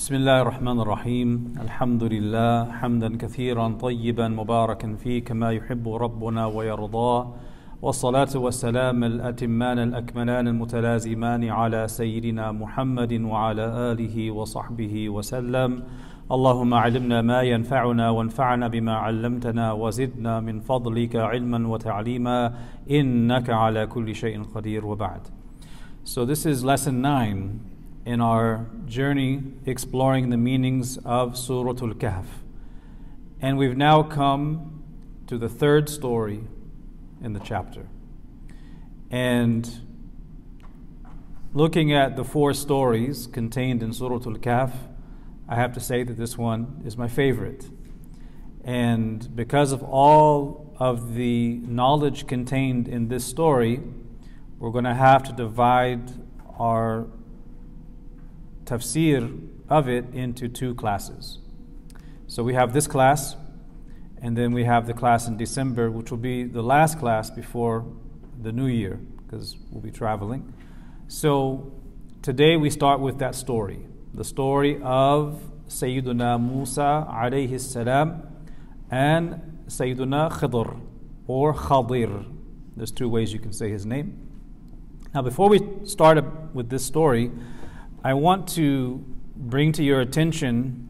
بسم الله الرحمن الرحيم. الحمد لله حمدا كثيرا طيبا مباركا فيه كما يحب ربنا ويرضاه. والصلاة والسلام الأتمان الأكملان المتلازمان على سيدنا محمد وعلى آله وصحبه وسلم. اللهم علمنا ما ينفعنا وانفعنا بما علمتنا وزدنا من فضلك علما وتعليما. إنك على كل شيء قدير. وبعد. So this is lesson 9 in our journey exploring the meanings of Surah Al-Kahf. And we've now come to the third story in the chapter. And looking at the four stories contained in Surah Al-Kahf, I have to say that this one is my favorite. And because of all of the knowledge contained in this story, we're going to have to divide our tafsir of it into two classes. So we have this class, and then we have the class in December, which will be the last class before the new year, because we'll be traveling. So today we start with that story the story of Sayyiduna Musa alayhi salam and Sayyiduna Khidr or Khadir. There's two ways you can say his name. Now, before we start with this story, I want to bring to your attention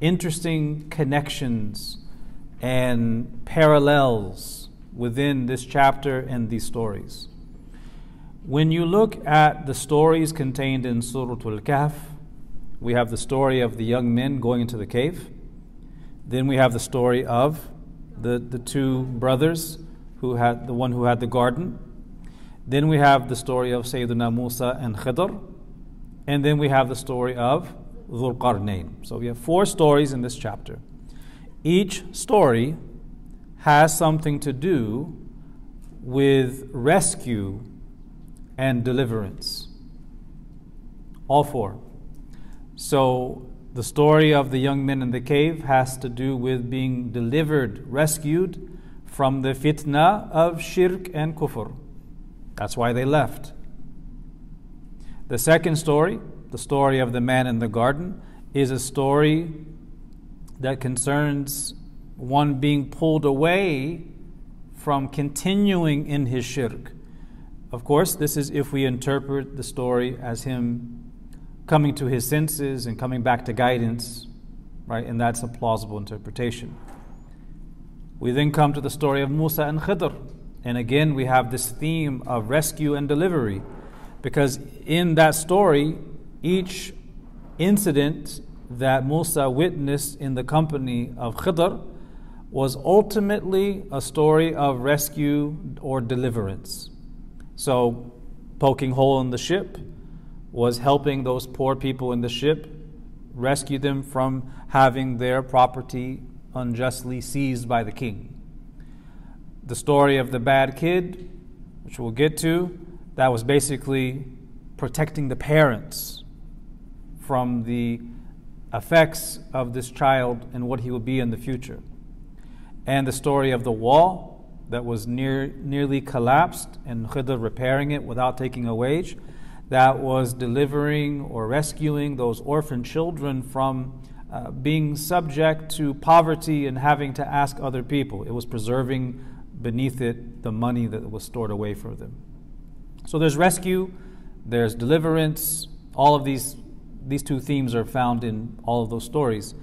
interesting connections and parallels within this chapter and these stories. When you look at the stories contained in Surah Al Kahf, we have the story of the young men going into the cave. Then we have the story of the, the two brothers who had the one who had the garden. Then we have the story of Sayyidina Musa and Khidr. And then we have the story of Dhul. So we have four stories in this chapter. Each story has something to do with rescue and deliverance. All four. So the story of the young men in the cave has to do with being delivered, rescued from the fitna of shirk and kufr. That's why they left. The second story, the story of the man in the garden, is a story that concerns one being pulled away from continuing in his shirk. Of course, this is if we interpret the story as him coming to his senses and coming back to guidance, right? And that's a plausible interpretation. We then come to the story of Musa and Khidr. And again, we have this theme of rescue and delivery. Because in that story, each incident that Musa witnessed in the company of Khidr was ultimately a story of rescue or deliverance. So, poking hole in the ship was helping those poor people in the ship rescue them from having their property unjustly seized by the king. The story of the bad kid, which we'll get to, that was basically protecting the parents from the effects of this child and what he will be in the future. And the story of the wall that was near, nearly collapsed and Khidr repairing it without taking a wage, that was delivering or rescuing those orphan children from uh, being subject to poverty and having to ask other people. It was preserving beneath it the money that was stored away for them. So there's rescue, there's deliverance. All of these, these two themes are found in all of those stories.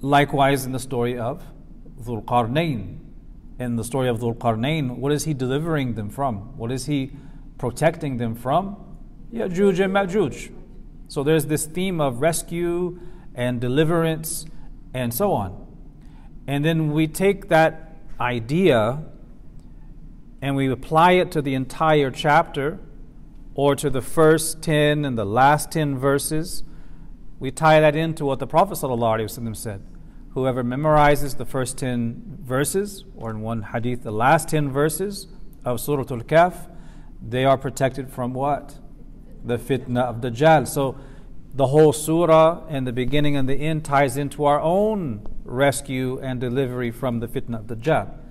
Likewise, in the story of Dhul. In the story of Dhul what is he delivering them from? What is he protecting them from? Ya'juj and Ma'juj. So there's this theme of rescue and deliverance and so on. And then we take that idea and we apply it to the entire chapter or to the first 10 and the last 10 verses, we tie that into what the Prophet ﷺ said. Whoever memorizes the first 10 verses, or in one hadith, the last 10 verses of Surah Al Kahf, they are protected from what? The fitna of Dajjal. So the whole surah and the beginning and the end ties into our own rescue and delivery from the fitna of Dajjal.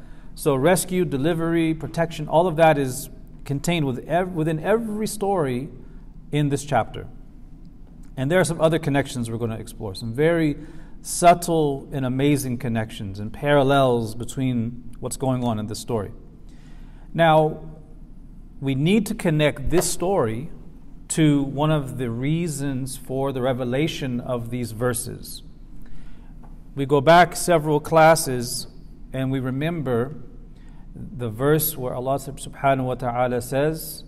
So, rescue, delivery, protection, all of that is contained within every story in this chapter. And there are some other connections we're going to explore, some very subtle and amazing connections and parallels between what's going on in this story. Now, we need to connect this story to one of the reasons for the revelation of these verses. We go back several classes and we remember the verse where Allah subhanahu wa ta'ala says,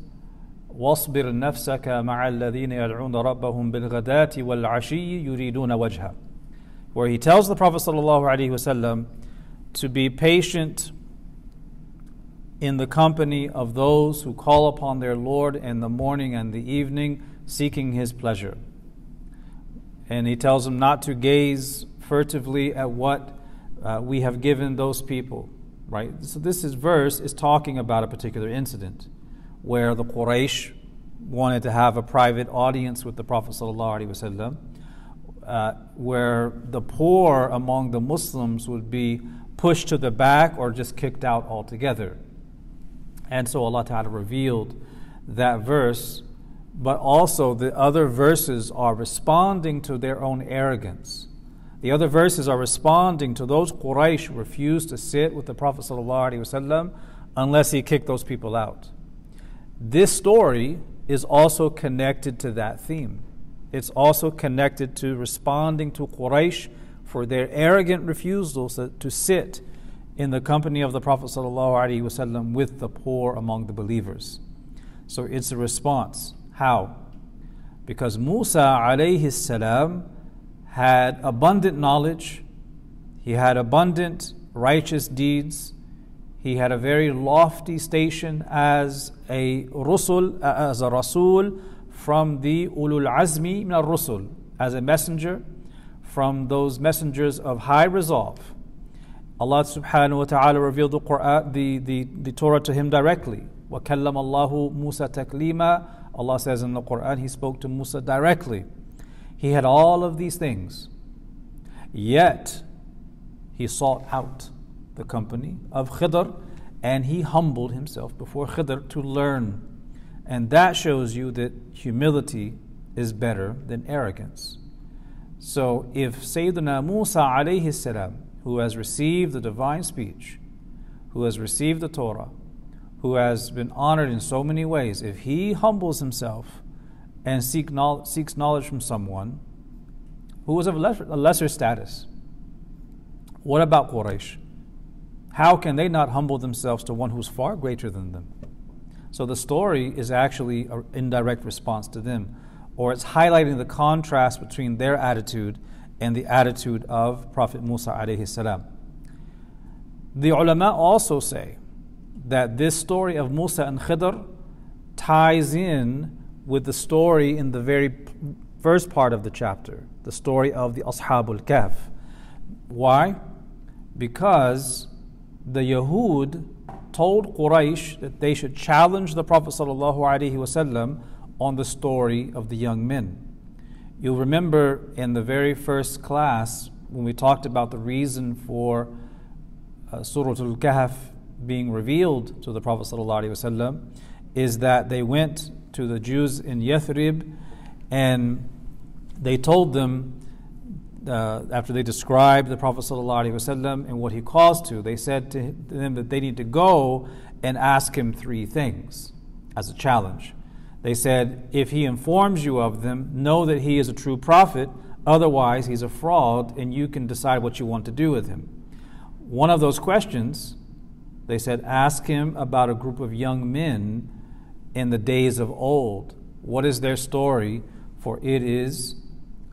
واصبر نفسك مع الذين يدعون ربهم بالغداة والعشي يريدون وجهه where he tells the Prophet ﷺ to be patient in the company of those who call upon their Lord in the morning and the evening, seeking his pleasure. And he tells them not to gaze furtively at what uh, we have given those people. Right? So this is, verse is talking about a particular incident where the Quraysh wanted to have a private audience with the Prophet ﷺ uh, where the poor among the Muslims would be pushed to the back or just kicked out altogether. And so Allah Ta'ala revealed that verse, but also the other verses are responding to their own arrogance. The other verses are responding to those Quraysh who refused to sit with the Prophet ﷺ unless he kicked those people out. This story is also connected to that theme it's also connected to responding to Quraysh for their arrogant refusals to sit in the company of the Prophet ﷺ with the poor among the believers. So it's a response. How? Because Musa alayhi salam had abundant knowledge, he had abundant righteous deeds, he had a very lofty station as a rusul, as a rasul from the ulul azmi min al-rusul as a messenger from those messengers of high resolve. Allah subhanahu wa ta'ala revealed the, Quran, the, the, the Torah to him directly. وَكَلَّمَ اللَّهُ Musa taklima. Allah says in the Quran, He spoke to Musa directly. He had all of these things. Yet, he sought out the company of Khidr and he humbled himself before Khidr to learn and that shows you that humility is better than arrogance. So if Sayyidina Musa alayhi salam, who has received the divine speech, who has received the Torah, who has been honored in so many ways, if he humbles himself and seek seeks knowledge from someone who is of a lesser, a lesser status, what about Quraysh? How can they not humble themselves to one who's far greater than them? So the story is actually an indirect response to them, or it's highlighting the contrast between their attitude and the attitude of Prophet Musa alayhi salam. The ulama also say that this story of Musa and Khidr ties in with the story in the very first part of the chapter, the story of the Ashabul Kahf. Why? Because the Yahud told Quraysh that they should challenge the Prophet on the story of the young men. You'll remember in the very first class when we talked about the reason for uh, Surah Al Kahf being revealed to the Prophet is that they went to the Jews in Yathrib and they told them uh, after they described the Prophet ﷺ and what he calls to, they said to them that they need to go and ask him three things as a challenge. They said, if he informs you of them, know that he is a true prophet, otherwise, he's a fraud, and you can decide what you want to do with him. One of those questions, they said, ask him about a group of young men in the days of old. What is their story? For it is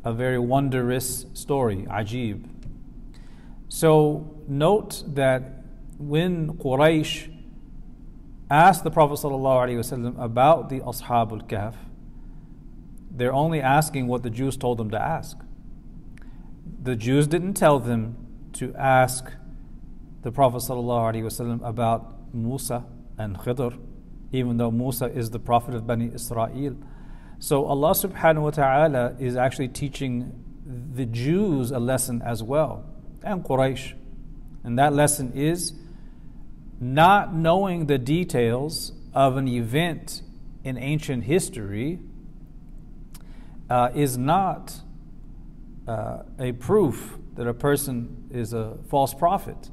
a very wondrous story, ajib. So note that when Quraysh asked the Prophet ﷺ about the Ashabul Kahf, they're only asking what the Jews told them to ask. The Jews didn't tell them to ask the Prophet ﷺ about Musa and Khidr, even though Musa is the prophet of Bani Israel. So Allah subhanahu wa ta'ala is actually teaching the Jews a lesson as well, and Quraysh. And that lesson is not knowing the details of an event in ancient history uh, is not uh, a proof that a person is a false prophet.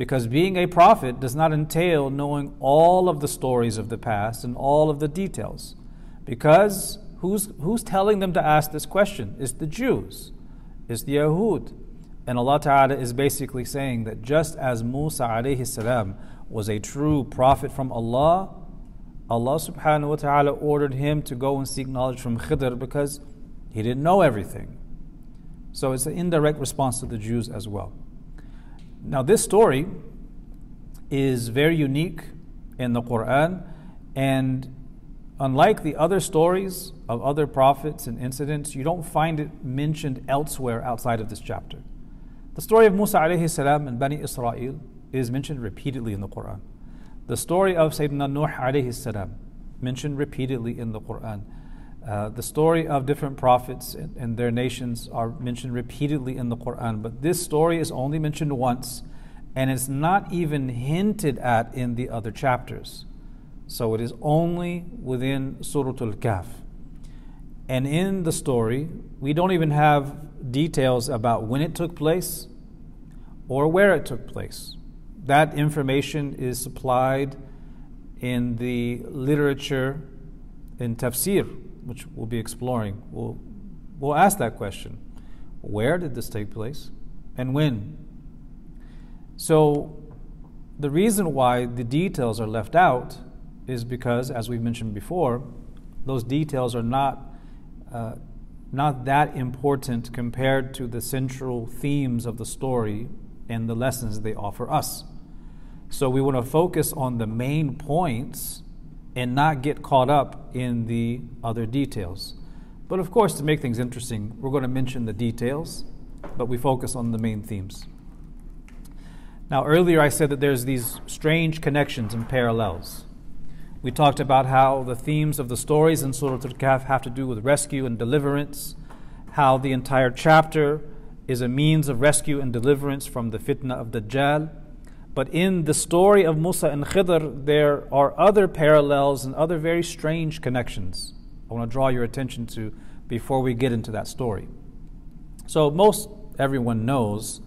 Because being a prophet does not entail knowing all of the stories of the past and all of the details. Because who's, who's telling them to ask this question? It's the Jews, it's the Yahud. And Allah Ta'ala is basically saying that just as Musa alayhi salam was a true prophet from Allah, Allah subhanahu wa ta'ala ordered him to go and seek knowledge from Khidr because he didn't know everything. So it's an indirect response to the Jews as well. Now, this story is very unique in the Quran, and unlike the other stories of other prophets and incidents, you don't find it mentioned elsewhere outside of this chapter. The story of Musa alayhi salam and Bani Israel is mentioned repeatedly in the Quran. The story of Sayyidina Nuh alayhi salam, mentioned repeatedly in the Quran. Uh, the story of different prophets and, and, their nations are mentioned repeatedly in the Quran, but this story is only mentioned once and it's not even hinted at in the other chapters. So it is only within Surah Al Kahf. And in the story, we don't even have details about when it took place or where it took place that information is supplied in the literature in tafsir, which we'll be exploring. We'll, we'll ask that question Where did this take place and when? So, the reason why the details are left out is because, as we've mentioned before, those details are not, uh, not that important compared to the central themes of the story and the lessons they offer us. So we want to focus on the main points and not get caught up in the other details. But of course, to make things interesting, we're going to mention the details, but we focus on the main themes. Now, earlier I said that there's these strange connections and parallels. We talked about how the themes of the stories in Surah Al Kahf have to do with rescue and deliverance, how the entire chapter is a means of rescue and deliverance from the fitna of Dajjal but in the story of Musa and Khidr, there are other parallels and other very strange connections I want to draw your attention to before we get into that story. So, most everyone knows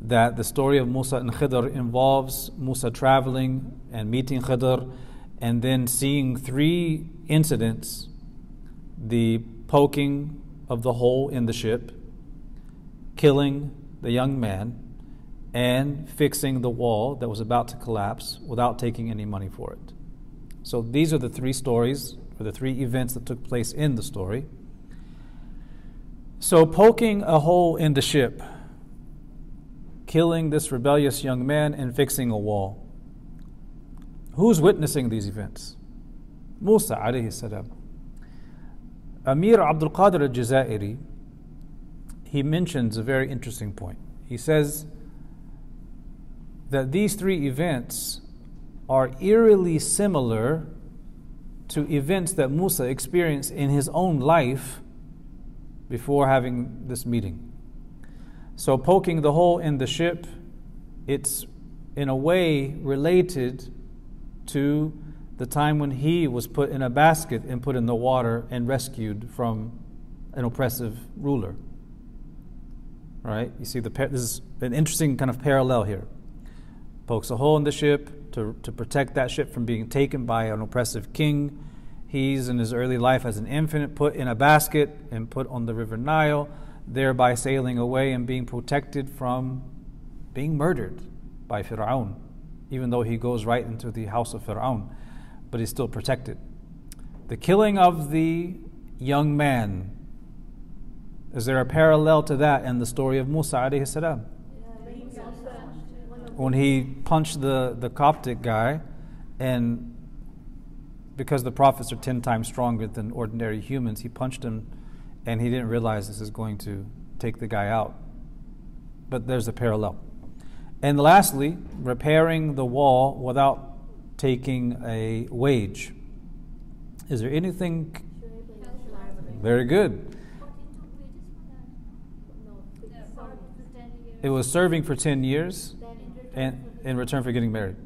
that the story of Musa and Khidr involves Musa traveling and meeting Khidr and then seeing three incidents the poking of the hole in the ship, killing the young man, and fixing the wall that was about to collapse without taking any money for it. So these are the three stories, or the three events that took place in the story. So, poking a hole in the ship, killing this rebellious young man, and fixing a wall. Who's witnessing these events? Musa alayhi salam. Amir Abdul Qadir al Jazairi, he mentions a very interesting point. He says, that these three events are eerily similar to events that Musa experienced in his own life before having this meeting. So, poking the hole in the ship, it's in a way related to the time when he was put in a basket and put in the water and rescued from an oppressive ruler. Right? You see, the this is an interesting kind of parallel here pokes a hole in the ship to, to protect that ship from being taken by an oppressive king. He's in his early life as an infant put in a basket and put on the river Nile, thereby sailing away and being protected from being murdered by Fir'aun, even though he goes right into the house of Fir'aun, but he's still protected. The killing of the young man, is there a parallel to that in the story of Musa alayhi salam? When he punched the, the Coptic guy, and because the prophets are 10 times stronger than ordinary humans, he punched him and he didn't realize this is going to take the guy out. But there's a parallel. And lastly, repairing the wall without taking a wage. Is there anything? Very good. It was serving for 10 years and in return for getting married.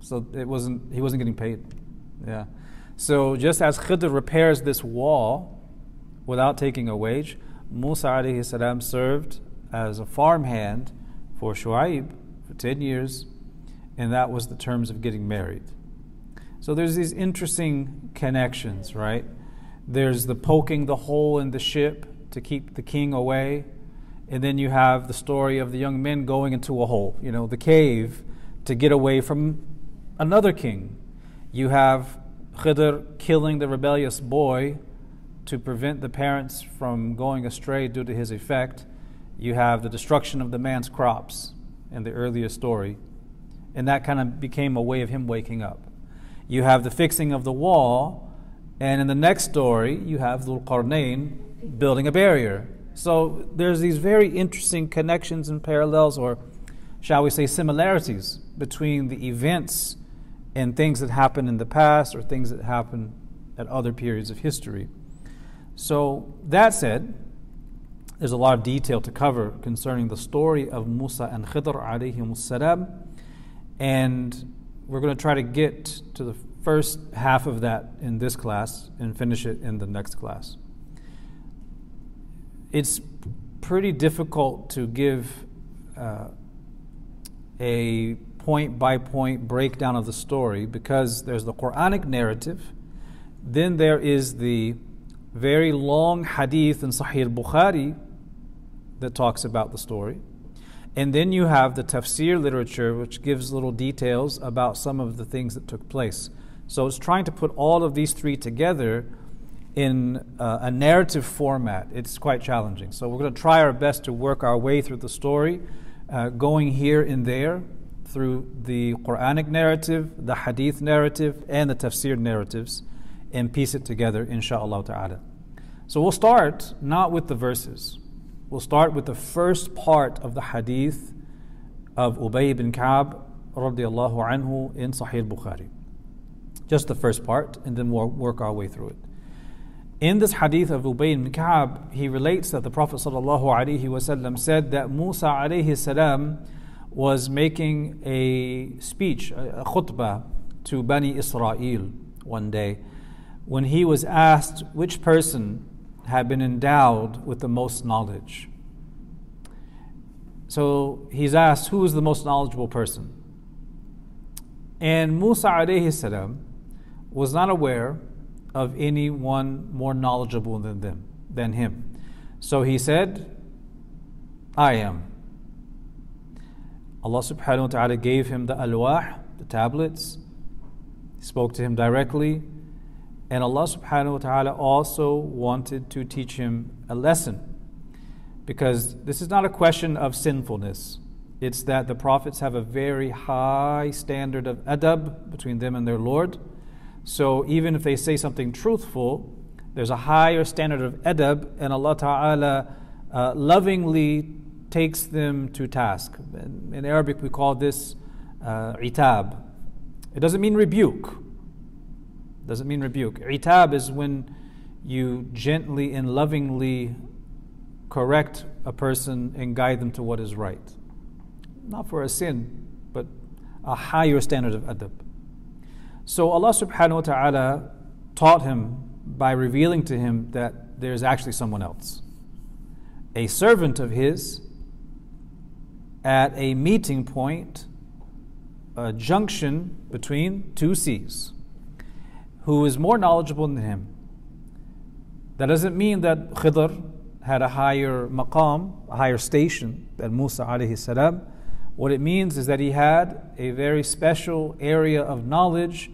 So it wasn't he wasn't getting paid. Yeah. So just as Khidr repairs this wall without taking a wage. Musa alayhi salam served as a farmhand for Shu'aib for 10 years, and that was the terms of getting married. So there's these interesting connections, right? There's the poking the hole in the ship to keep the king away. And then you have the story of the young men going into a hole, you know, the cave, to get away from another king. You have Khidr killing the rebellious boy to prevent the parents from going astray due to his effect. You have the destruction of the man's crops in the earlier story. And that kind of became a way of him waking up. You have the fixing of the wall. And in the next story, you have Dhul Qarnayn building a barrier. So there's these very interesting connections and parallels, or shall we say, similarities between the events and things that happened in the past or things that happened at other periods of history. So, that said, there's a lot of detail to cover concerning the story of Musa and Khidr alayhi salam, and we're going to try to get to the first half of that in this class and finish it in the next class. It's pretty difficult to give uh, a point by point breakdown of the story because there's the Quranic narrative, then there is the very long hadith in Sahih Bukhari that talks about the story. And then you have the tafsir literature, which gives little details about some of the things that took place. So it's trying to put all of these three together in uh, a narrative format. It's quite challenging. So we're going to try our best to work our way through the story, uh, going here and there through the Quranic narrative, the hadith narrative, and the tafsir narratives and piece it together, inshallah ta'ala. So we'll start not with the verses. We'll start with the first part of the hadith of Ubay ibn Ka'b radiallahu anhu in Sahih Bukhari. Just the first part, and then we'll work our way through it. In this hadith of Ubay ibn Ka'b, he relates that the Prophet wasallam said that Musa salam was making a speech, a khutbah to Bani Israel one day when he was asked which person had been endowed with the most knowledge. So he's asked, Who is the most knowledgeable person? And Musa salam was not aware of anyone more knowledgeable than them than him. So he said, I am. Allah subhanahu wa ta'ala gave him the alwah, the tablets, he spoke to him directly, and Allah subhanahu wa ta'ala also wanted to teach him a lesson. Because this is not a question of sinfulness. It's that the prophets have a very high standard of adab between them and their Lord. So even if they say something truthful, there's a higher standard of adab, and Allah Ta'ala uh, lovingly takes them to task. In, Arabic, we call this uh, itab. It doesn't mean rebuke It doesn't mean rebuke. Itab is when you gently and lovingly correct a person and guide them to what is right. Not for a sin, but a higher standard of adab. So Allah subhanahu wa ta'ala taught him by revealing to him that there's actually someone else. A servant of his at a meeting point, a junction between two seas who is more knowledgeable than him. That doesn't mean that Khidr had a higher maqam, a higher station than Musa alayhi salam. What it means is that he had a very special area of knowledge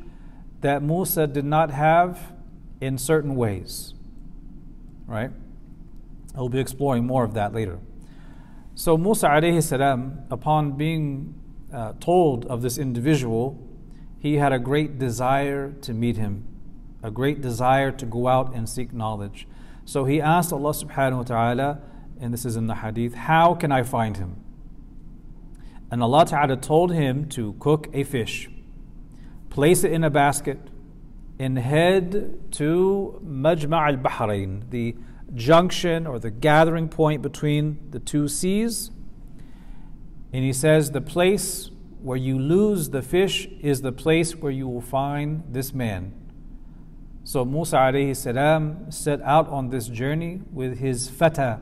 that Musa did not have in certain ways. Right? I'll be exploring more of that later. So Musa alayhi salam, upon being uh, told of this individual, he had a great desire to meet him, a great desire to go out and seek knowledge. So he asked Allah subhanahu wa ta'ala, and this is in the hadith, how can I find him? And Allah ta'ala told him to cook a fish, place it in a basket, and head to Majma' al Bahrain, the junction or the gathering point between the two seas. And he says, the place where you lose the fish is the place where you will find this man. So Musa alayhi salam set out on this journey with his fata.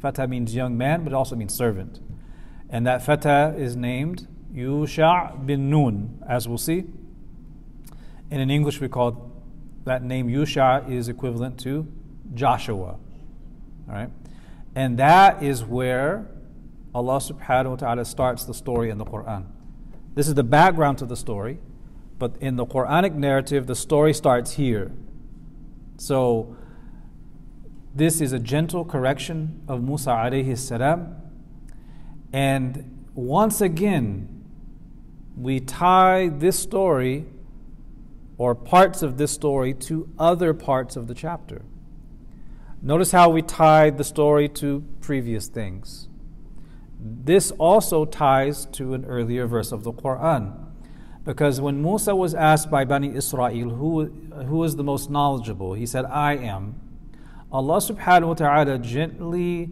Fata means young man, but also means servant. And that fata is named Yusha bin Nun, as we'll see. And in English, we call that name Yusha is equivalent to Joshua. All right? And that is where Allah subhanahu wa ta'ala starts the story in the Quran. This is the background to the story, but in the Quranic narrative, the story starts here. So, this is a gentle correction of Musa alayhi salam. And once again, we tie this story or parts of this story to other parts of the chapter. Notice how we tied the story to previous things. This also ties to an earlier verse of the Quran. Because when Musa was asked by Bani Israel, who, who is the most knowledgeable? He said, I am. Allah subhanahu wa ta'ala gently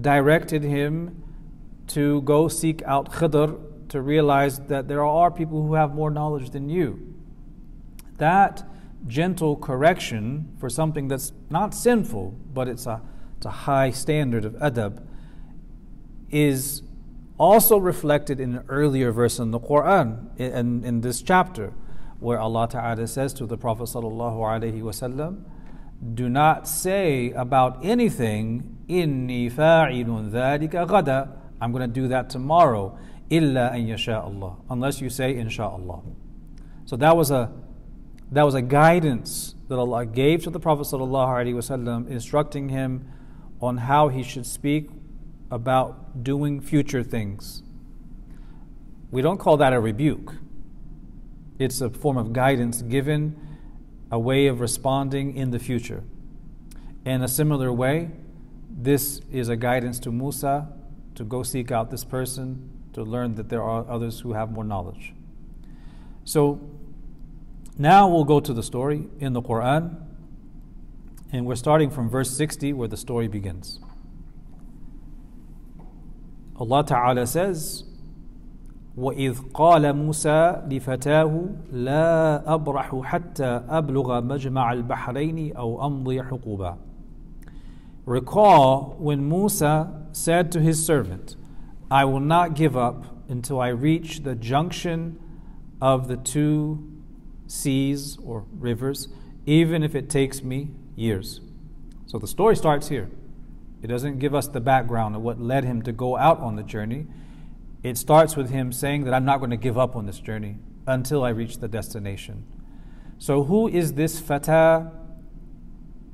directed him to go seek out Khidr to realize that there are people who have more knowledge than you. That gentle correction for something that's not sinful, but it's a, it's a high standard of adab, is also reflected in an earlier verse in the Quran, in, in this chapter, where Allah Ta'ala says to the Prophet Sallallahu Alaihi Wasallam, do not say about anything, inni fa'ilun dhalika gada, I'm going to do that tomorrow illa an yasha Allah, unless you say inshallah. So that was a that was a guidance that Allah gave to the Prophet ﷺ, instructing him on how he should speak about doing future things. We don't call that a rebuke. It's a form of guidance given, a way of responding in the future. In a similar way, this is a guidance to Musa to go seek out this person to learn that there are others who have more knowledge. So now we'll go to the story in the Quran, and we're starting from verse 60 where the story begins. Allah Ta'ala says, وإذ قال موسى لفتاه لا أبرح حتى أبلغ مجمع البحرين أو أمضي حقوبا Recall when Musa said to his servant, I will not give up until I reach the junction of the two seas or rivers, even if it takes me years. So the story starts here. It doesn't give us the background of what led him to go out on the journey. It starts with him saying that I'm not going to give up on this journey until I reach the destination. So, who is this fata?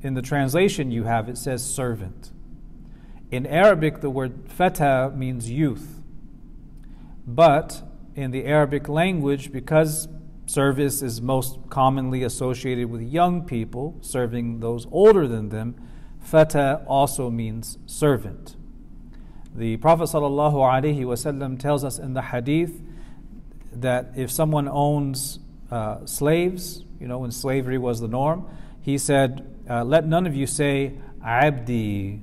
In the translation you have, it says servant. In Arabic, the word fata means youth. But in the Arabic language, because service is most commonly associated with young people serving those older than them, fata also means servant. The Prophet ﷺ tells us in the hadith that if someone owns uh, slaves, you know, when slavery was the norm, he said, uh, Let none of you say abdi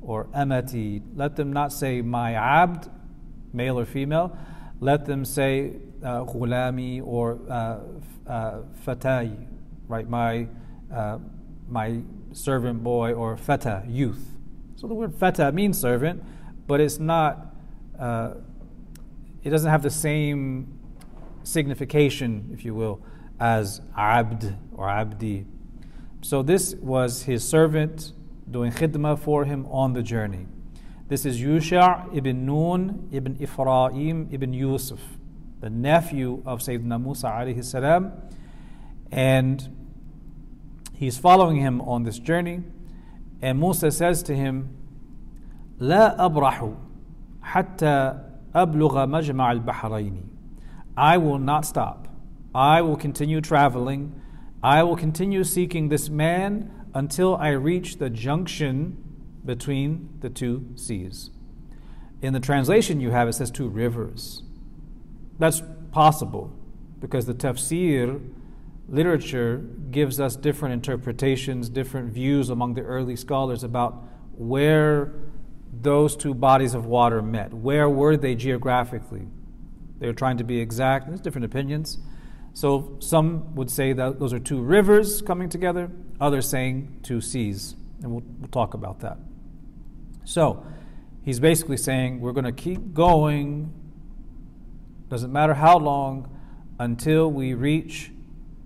or amati. Let them not say my abd, male or female. Let them say uh, or uh, uh, fatai, right? My, uh, my servant boy or fata, youth. So the word fata means servant, but it's not, it doesn't have the same signification, if you will, as abd or abdi. So this was his servant doing khidmah for him on the journey. This is Yusha ibn Nun ibn Ephraim ibn Yusuf, the nephew of Sayyidina Musa alayhi salam. And he's following him on this journey. And Musa says to him, لا أبرح حتى أبلغ مجمع البحرين. I will not stop. I will continue traveling. I will continue seeking this man until I reach the junction between the two seas. In the translation you have, it says two rivers. That's possible because the tafsir literature gives us different interpretations, different views among the early scholars about where those two bodies of water met. Where were they geographically? They were trying to be exact. There's different opinions. So some would say that those are two rivers coming together, others saying two seas. And we'll, we'll talk about that. So he's basically saying we're going to keep going, doesn't matter how long, until we reach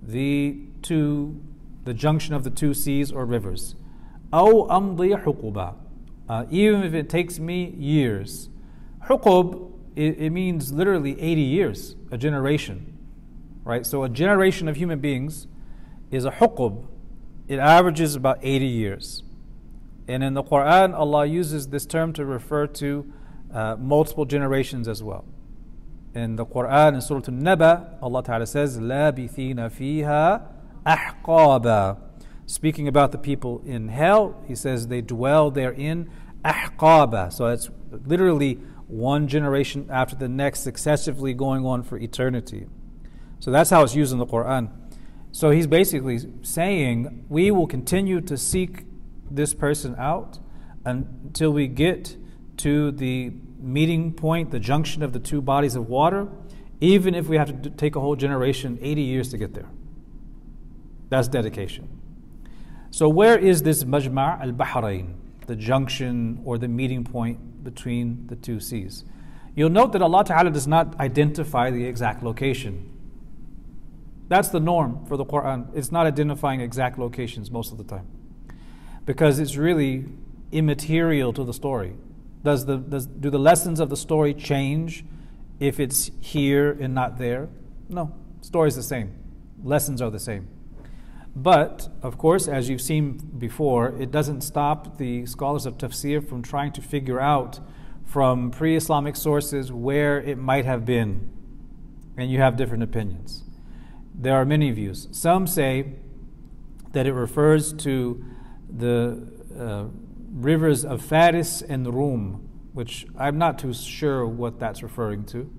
the two, the junction of the two seas or rivers. أو أمضي حقوبا. Uh, even if it takes me years. Huqub, it, it means literally 80 years, a generation. Right? So a generation of human beings is a huqub. It averages about 80 years. And in the Quran, Allah uses this term to refer to uh, multiple generations as well. In the Quran, in Surah An-Naba, Allah Ta'ala says, لَابِثِينَ فِيهَا أَحْقَابًا Speaking about the people in hell, he says they dwell therein ahqaba. So it's literally one generation after the next, successively going on for eternity. So that's how it's used in the Quran. So he's basically saying, we will continue to seek this person out until we get to the meeting point, the junction of the two bodies of water, even if we have to take a whole generation, 80 years to get there. That's dedication. So, where is this Majma' al Bahrain, the junction or the meeting point between the two seas? You'll note that Allah Ta'ala does not identify the exact location. That's the norm for the Quran. It's not identifying exact locations most of the time because it's really immaterial to the story. Does the, does, do the lessons of the story change if it's here and not there? No, story's the same. Lessons are the same. But, of course, as you've seen before, it doesn't stop the scholars of tafsir from trying to figure out from pre Islamic sources where it might have been. And you have different opinions. There are many views. Some say that it refers to the uh, rivers of Faris and Rum, which I'm not too sure what that's referring to.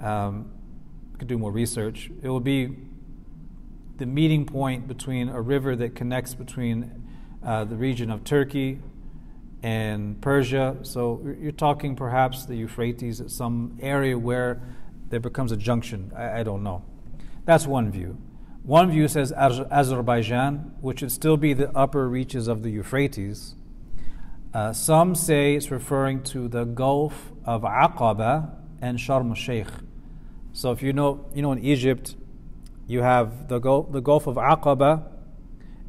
Um, could do more research. It will be the meeting point between a river that connects between uh, the region of Turkey and Persia. So you're talking perhaps the Euphrates at some area where there becomes a junction. I, I don't know. That's one view. One view says Azerbaijan, which would still be the upper reaches of the Euphrates. Uh, some say it's referring to the Gulf of Aqaba and Sharm el-Sheikh. So if you know, you know in Egypt, you have the Gulf, the Gulf of Aqaba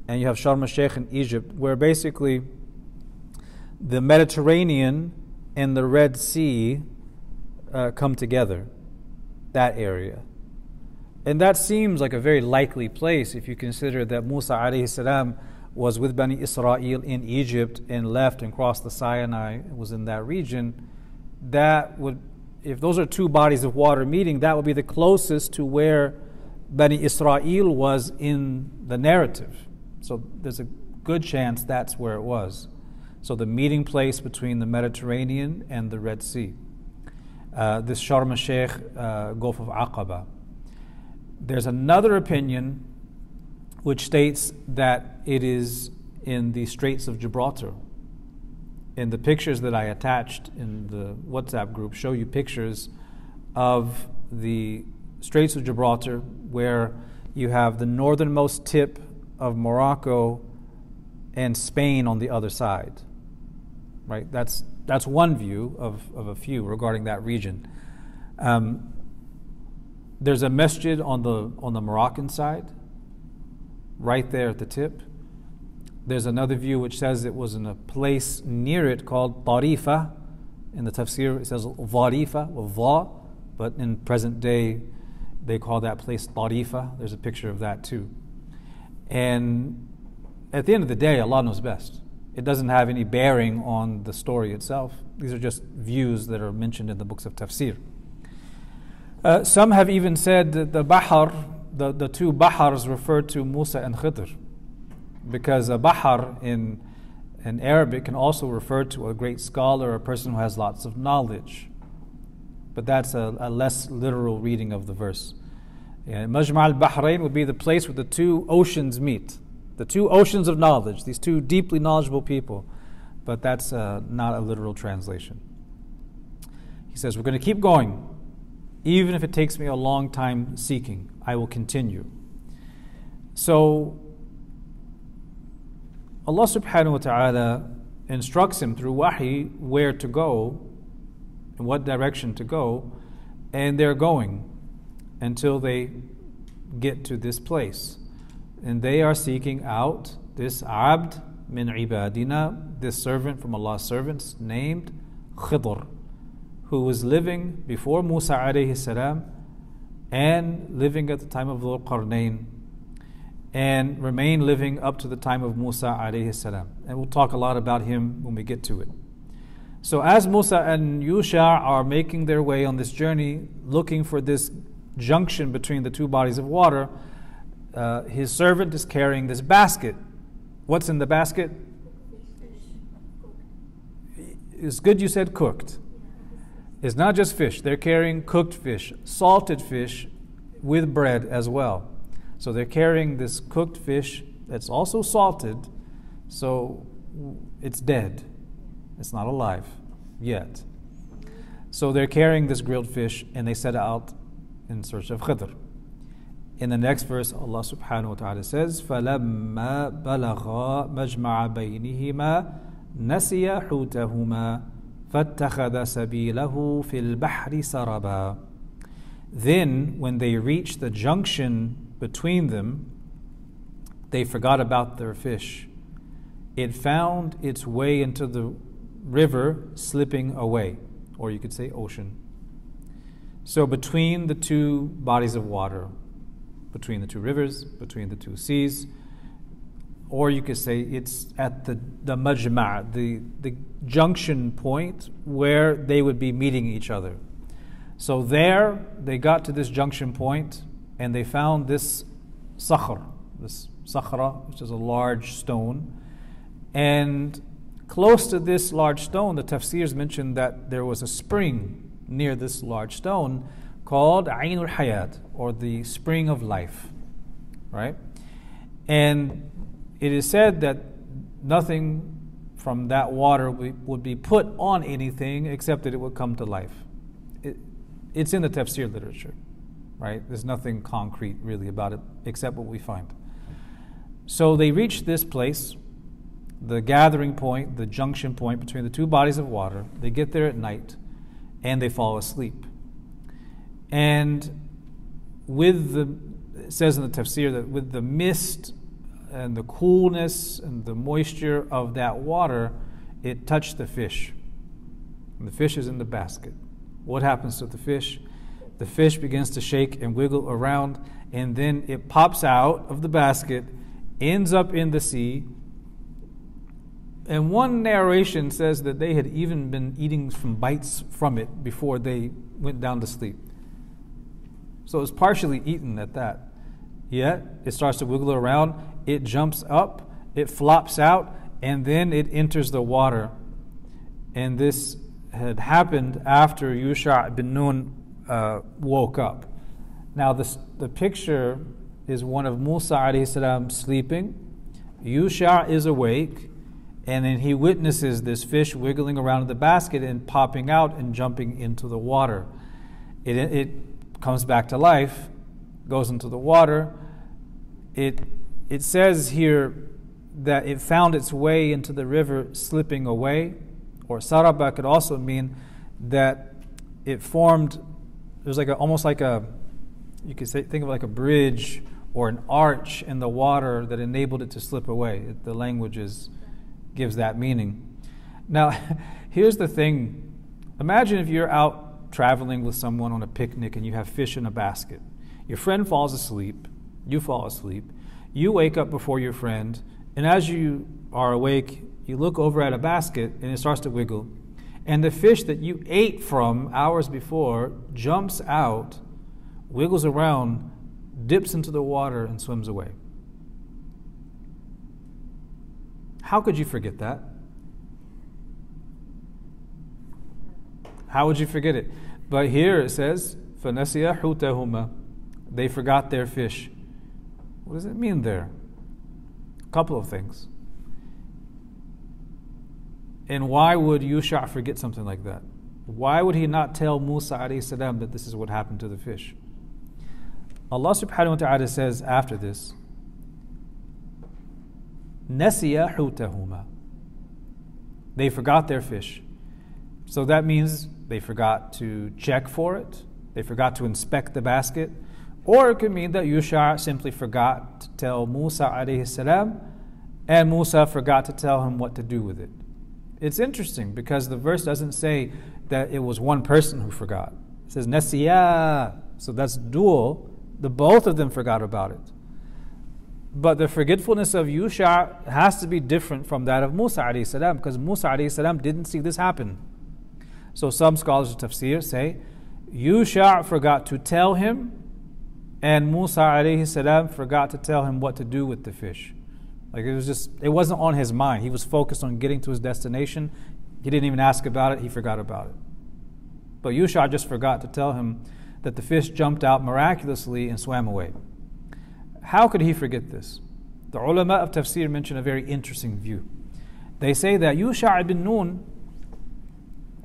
and you have Sharm el-Sheikh in Egypt, where basically the Mediterranean and the Red Sea uh, come together, that area. And that seems like a very likely place if you consider that Musa alayhi salam was with Bani Israel in Egypt and left and crossed the Sinai, was in that region. That would, if those are two bodies of water meeting, that would be the closest to where Bani Israel was in the narrative. So there's a good chance that's where it was. So the meeting place between the Mediterranean and the Red Sea. Uh, this Sharm el Sheikh, uh, Gulf of Aqaba. There's another opinion which states that it is in the Straits of Gibraltar. And the pictures that I attached in the WhatsApp group show you pictures of the Straits of Gibraltar, where you have the northernmost tip of Morocco and Spain on the other side. Right? That's, that's one view of, of a few regarding that region. Um, there's a masjid on the, on the Moroccan side, right there at the tip. There's another view which says it was in a place near it called Tarifa. In the tafsir, it says Varifa, Va, but in present day, they call that place Tarifa. There's a picture of that too. And at the end of the day, Allah knows best. It doesn't have any bearing on the story itself. These are just views that are mentioned in the books of tafsir. Uh, some have even said that the Bahar, the, the two Bahars refer to Musa and Khidr, because a Bahar in, in Arabic can also refer to a great scholar, a person who has lots of knowledge but that's a, a less literal reading of the verse. Yeah, Majma' al Bahrain would be the place where the two oceans meet, the two oceans of knowledge, these two deeply knowledgeable people. But that's uh, not a literal translation. He says, We're going to keep going, even if it takes me a long time seeking. I will continue. So, Allah subhanahu wa ta'ala instructs him through wahi where to go, in what direction to go, and they're going until they get to this place. And they are seeking out this abd min ibadina, this servant from Allah's servants named Khidr, who was living before Musa alayhi salam and living at the time of Dhul Qarnayn and remained living up to the time of Musa alayhi salam. And we'll talk a lot about him when we get to it. So as Musa and Yusha are making their way on this journey, looking for this junction between the two bodies of water, uh, his servant is carrying this basket. What's in the basket? It's good you said cooked. It's not just fish, they're carrying cooked fish, salted fish with bread as well. So they're carrying this cooked fish that's also salted, so it's dead. It's not alive yet. So they're carrying this grilled fish and they set out in search of Khidr. In the next verse, Allah subhanahu wa ta'ala says, فَلَمَّا بَلَغَا مَجْمَعَ بَيْنِهِمَا نَسِيَ حُوتَهُمَا فَاتَّخَذَ سَبِيلَهُ فِي الْبَحْرِ سَرَبًا Then, when they reached the junction between them, they forgot about their fish. It found its way into the river, slipping away, or you could say ocean. So, between the two bodies of water, between the two rivers, between the two seas, or you could say it's at the, the majma', the, the junction point where they would be meeting each other. So, there they got to this junction point and they found this sakhr, this sakhra, which is a large stone. And close to this large stone, the tafsirs mentioned that there was a spring near this large stone called Ainul Hayat, or the spring of life. Right? And it is said that nothing from that water would be put on anything except that it would come to life. It, it's in the tafsir literature, right? There's nothing concrete really about it except what we find. So they reach this place, the gathering point, the junction point between the two bodies of water. They get there at night and they fall asleep. And with the, it says in the tafsir that with the mist and the coolness and the moisture of that water, it touched the fish. And the fish is in the basket. What happens to the fish? The fish begins to shake and wiggle around, and then it pops out of the basket, ends up in the sea, and one narration says that they had even been eating some bites from it before they went down to sleep. So it was partially eaten at that. Yet it starts to wiggle around, it jumps up, it flops out, and then it enters the water. And this had happened after Yusha bin Nun uh, woke up. Now, this, the picture is one of Musa salam sleeping. Yusha is awake and then he witnesses this fish wiggling around in the basket and popping out and jumping into the water. It, it comes back to life, goes into the water. It, it says here that it found its way into the river slipping away, or saraba could also mean that it formed, it was like a, almost like a, you could say, think of like a bridge or an arch in the water that enabled it to slip away. The language is gives that meaning. Now, here's the thing imagine if you're out traveling with someone on a picnic and you have fish in a basket. Your friend falls asleep, you fall asleep, you wake up before your friend, and as you are awake, you look over at a basket and it starts to wiggle. And the fish that you ate from hours before jumps out, wiggles around, dips into the water, and swims away. How could you forget that? How would you forget it? But here it says, فَنَسِيَ حُوتَهُمَا They forgot their fish. What does it mean there? A couple of things. And why would Yusha forget something like that? Why would he not tell Musa salam that this is what happened to the fish? Allah subhanahu wa ta'ala says after this, Nasiya hutahuma. They forgot their fish. So that means they forgot to check for it, they forgot to inspect the basket, or it could mean that Yusha simply forgot to tell Musa alayhi and Musa forgot to tell him what to do with it. It's interesting because the verse doesn't say that it was one person who forgot. It says nasiya, so that's dual. The both of them forgot about it. But the forgetfulness of Yusha has to be different from that of Musa alayhi because Musa alayhi didn't see this happen. So some scholars of tafsir say Yusha forgot to tell him, and Musa alayhi salam forgot to tell him what to do with the fish. Like it was just, it wasn't on his mind. He was focused on getting to his destination. He didn't even ask about it, he forgot about it. But Yusha just forgot to tell him that the fish jumped out miraculously and swam away. How could he forget this? The ulama of tafsir mention a very interesting view. They say that Yusha ibn Nun,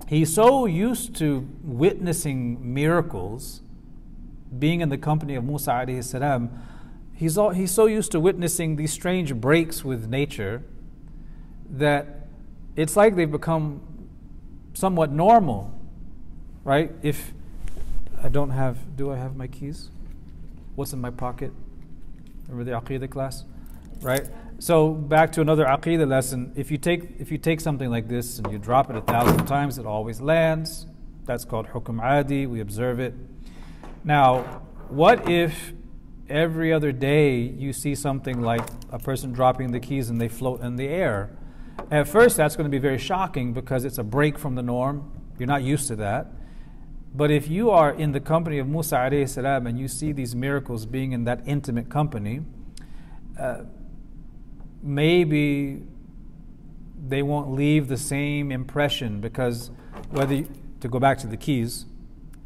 he's so used to witnessing miracles, being in the company of Musa alayhi salam, he's, all, he's so used to witnessing these strange breaks with nature that it's like they've become somewhat normal, right? If I don't have, do I have my keys? What's in my pocket? Remember the Aqidah class? Right? So back to another Aqidah lesson. If you take if you take something like this and you drop it a thousand times, it always lands. That's called hukum adi. We observe it. Now, what if every other day you see something like a person dropping the keys and they float in the air? At first, that's going to be very shocking because it's a break from the norm. You're not used to that. But if you are in the company of Musa salam and you see these miracles being in that intimate company, uh, maybe they won't leave the same impression because whether you, to go back to the keys,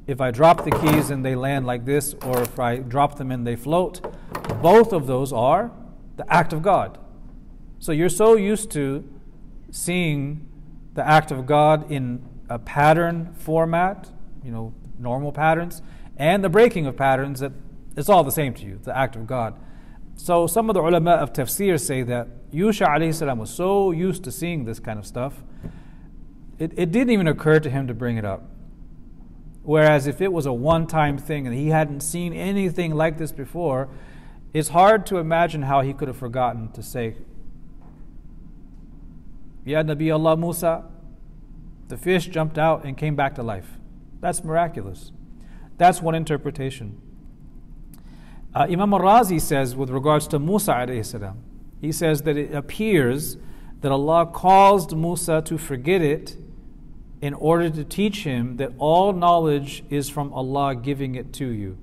if I drop the keys and they land like this, or if I drop them and they float, both of those are the act of God. So you're so used to seeing the act of God in a pattern format you know, normal patterns and the breaking of patterns that it's all the same to you, the act of God. So some of the ulama of tafsir say that Yusha alayhi salam was so used to seeing this kind of stuff, it, it didn't even occur to him to bring it up. Whereas if it was a one time thing and he hadn't seen anything like this before, it's hard to imagine how he could have forgotten to say, Ya Nabi Allah Musa, the fish jumped out and came back to life. That's miraculous. That's one interpretation. Uh, Imam al-Razi says with regards to Musa he says that it appears that Allah caused Musa to forget it in order to teach him that all knowledge is from Allah giving it to you.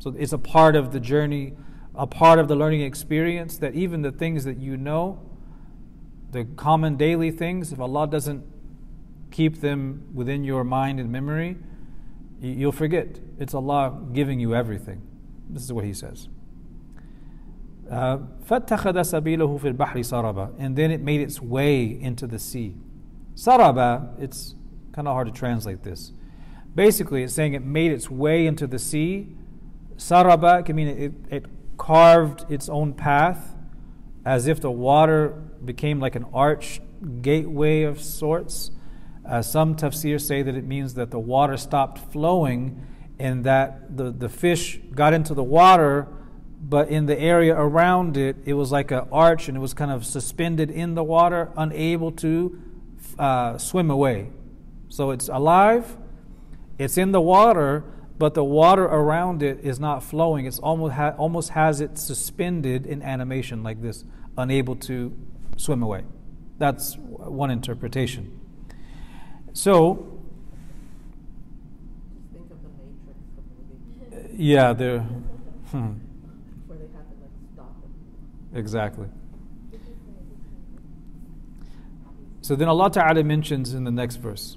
So it's a part of the journey, a part of the learning experience that even the things that you know, the common daily things, if Allah doesn't keep them within your mind and memory, you'll forget. It's Allah giving you everything. This is what he says. Uh, and then it made its way into the sea. Saraba, it's kind of hard to translate this. Basically, it's saying it made its way into the sea. Saraba can mean it, it carved its own path as if the water became like an arch gateway of sorts. Uh, some tafsir say that it means that the water stopped flowing and that the, the fish got into the water, but in the area around it, it was like an arch and it was kind of suspended in the water, unable to uh, swim away. So it's alive, it's in the water, but the water around it is not flowing. It's almost, ha- almost has it suspended in animation like this, unable to swim away. That's one interpretation. So, yeah, they're. Hmm, exactly. So then Allah Ta'ala mentions in the next verse.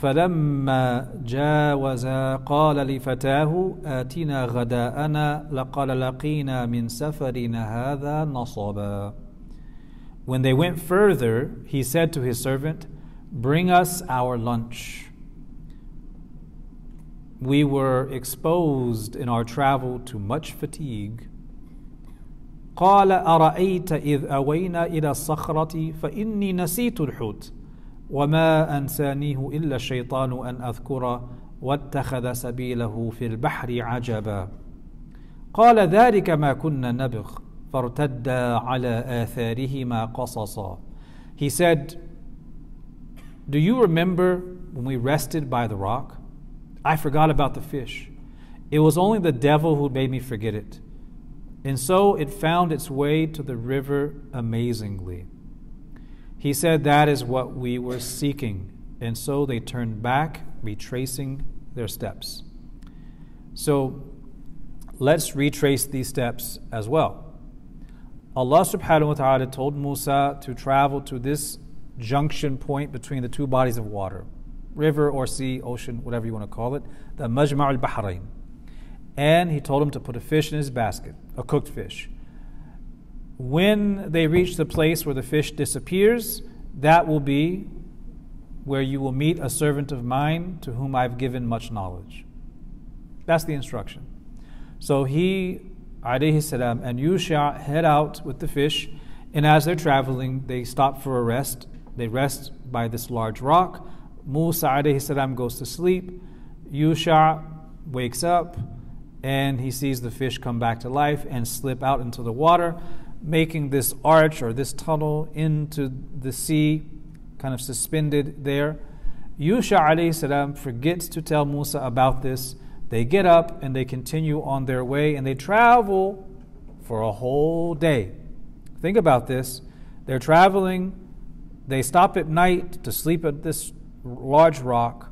فلما جاوزا قال لفتاه آتنا غداءنا لقد لقينا من سفرنا هذا نصبا When they went further, he said to his servant, Bring us our lunch. we were exposed in our travel to much fatigue. قال أرأيت إذ أوينا إلى الصخرة فإني نسيت الحوت وما أنسانيه إلا الشيطان أن أذكره واتخذ سبيله في البحر عجبا قال ذلك ما كنا نبغ فارتدا على آثارهما قصصا He said, Do you remember when we rested by the rock? I forgot about the fish. It was only the devil who made me forget it. And so it found its way to the river amazingly. He said that is what we were seeking. And so they turned back, retracing their steps. So let's retrace these steps as well. Allah subhanahu wa ta'ala told Musa to travel to this junction point between the two bodies of water river or sea, ocean, whatever you want to call it, the Majma' al Bahrain. And he told him to put a fish in his basket, a cooked fish. When they reach the place where the fish disappears, that will be where you will meet a servant of mine to whom I've given much knowledge. That's the instruction. So he, alayhi salam, and Yusha head out with the fish, and as they're traveling, they stop for a rest. They rest by this large rock. Musa alayhi salam goes to sleep. Yusha wakes up and he sees the fish come back to life and slip out into the water, making this arch or this tunnel into the sea, kind of suspended there. Yusha alayhi salam forgets to tell Musa about this. They get up and they continue on their way and they travel for a whole day. Think about this. They're traveling, they stop at night to sleep at this large rock.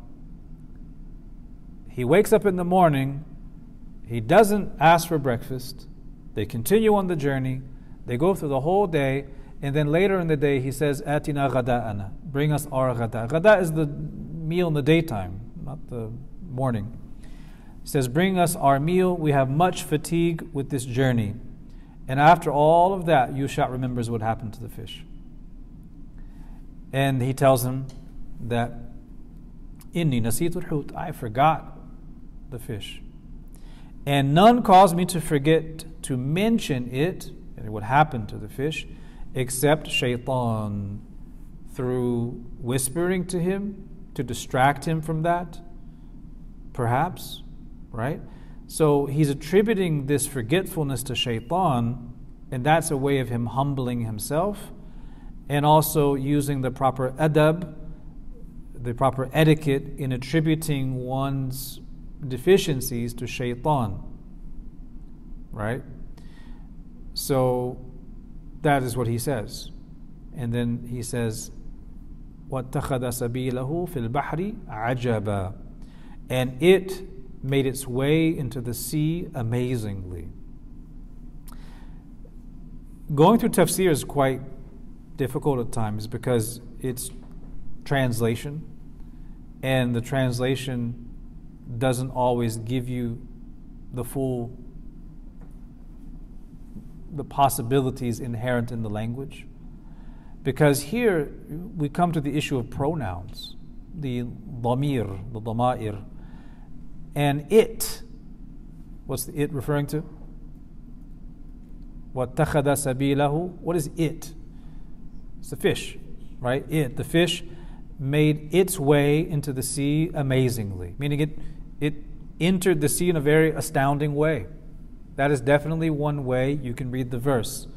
He wakes up in the morning he doesn't ask for breakfast. They continue on the journey. They go through the whole day. And then later in the day, he says, Atina ghada'ana. Bring us our ghada. Ghada is the meal in the daytime, not the morning. He says, Bring us our meal. We have much fatigue with this journey. And after all of that, Yusha remembers what happened to the fish. And he tells him that, Inni nasitul hut. I forgot the fish. And none caused me to forget to mention it, what happened to the fish, except shaitan, through whispering to him to distract him from that, perhaps, right? So he's attributing this forgetfulness to shaitan, and that's a way of him humbling himself, and also using the proper adab, the proper etiquette in attributing one's deficiencies to shaitan. Right? So that is what he says. And then he says, وَاتَّخَذَ سَبِيلَهُ فِي الْبَحْرِ عَجَبًا And it made its way into the sea amazingly. Going through tafsir is quite difficult at times because it's translation, and the translation doesn't always give you the full the possibilities inherent in the language. Because here we come to the issue of pronouns, the damir, the damair, and it. What's the it referring to? What sabilahu? What is it? It's the fish, right? It, the fish, made its way into the sea amazingly, meaning it it entered the sea in a very astounding way. That is definitely one way you can read the verse.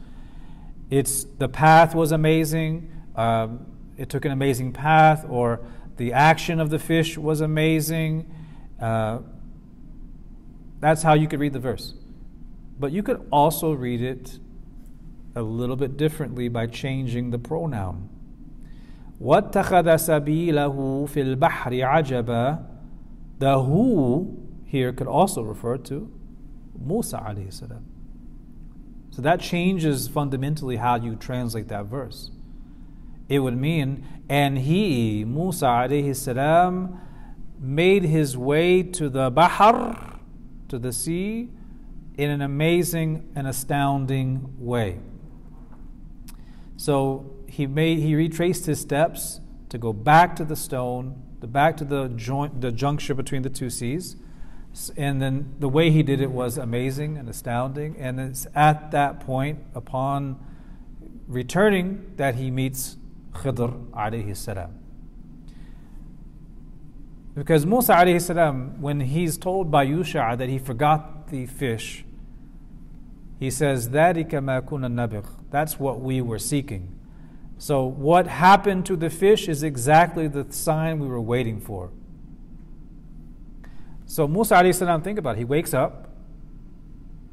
It's the path was amazing. Um, it took an amazing path, or the action of the fish was amazing. Uh, that's how you could read the verse. But you could also read it a little bit differently by changing the pronoun. واتخذ سبيله في البحر عجبا The who here could also refer to Musa alayhi salam. So that changes fundamentally how you translate that verse. It would mean, and he, Musa alayhi salam, made his way to the Bahar, to the sea, in an amazing and astounding way. So he made he retraced his steps to go back to the stone, the back to the joint the juncture between the two seas, and then the way he did it was amazing and astounding. And it's at that point, upon returning, that he meets Khidr alayhi salam. Because Musa alayhi salam, when he's told by Yusha that he forgot the fish, he says, That's what we were seeking. So, what happened to the fish is exactly the sign we were waiting for. So Musa alayhi think about it. He wakes up.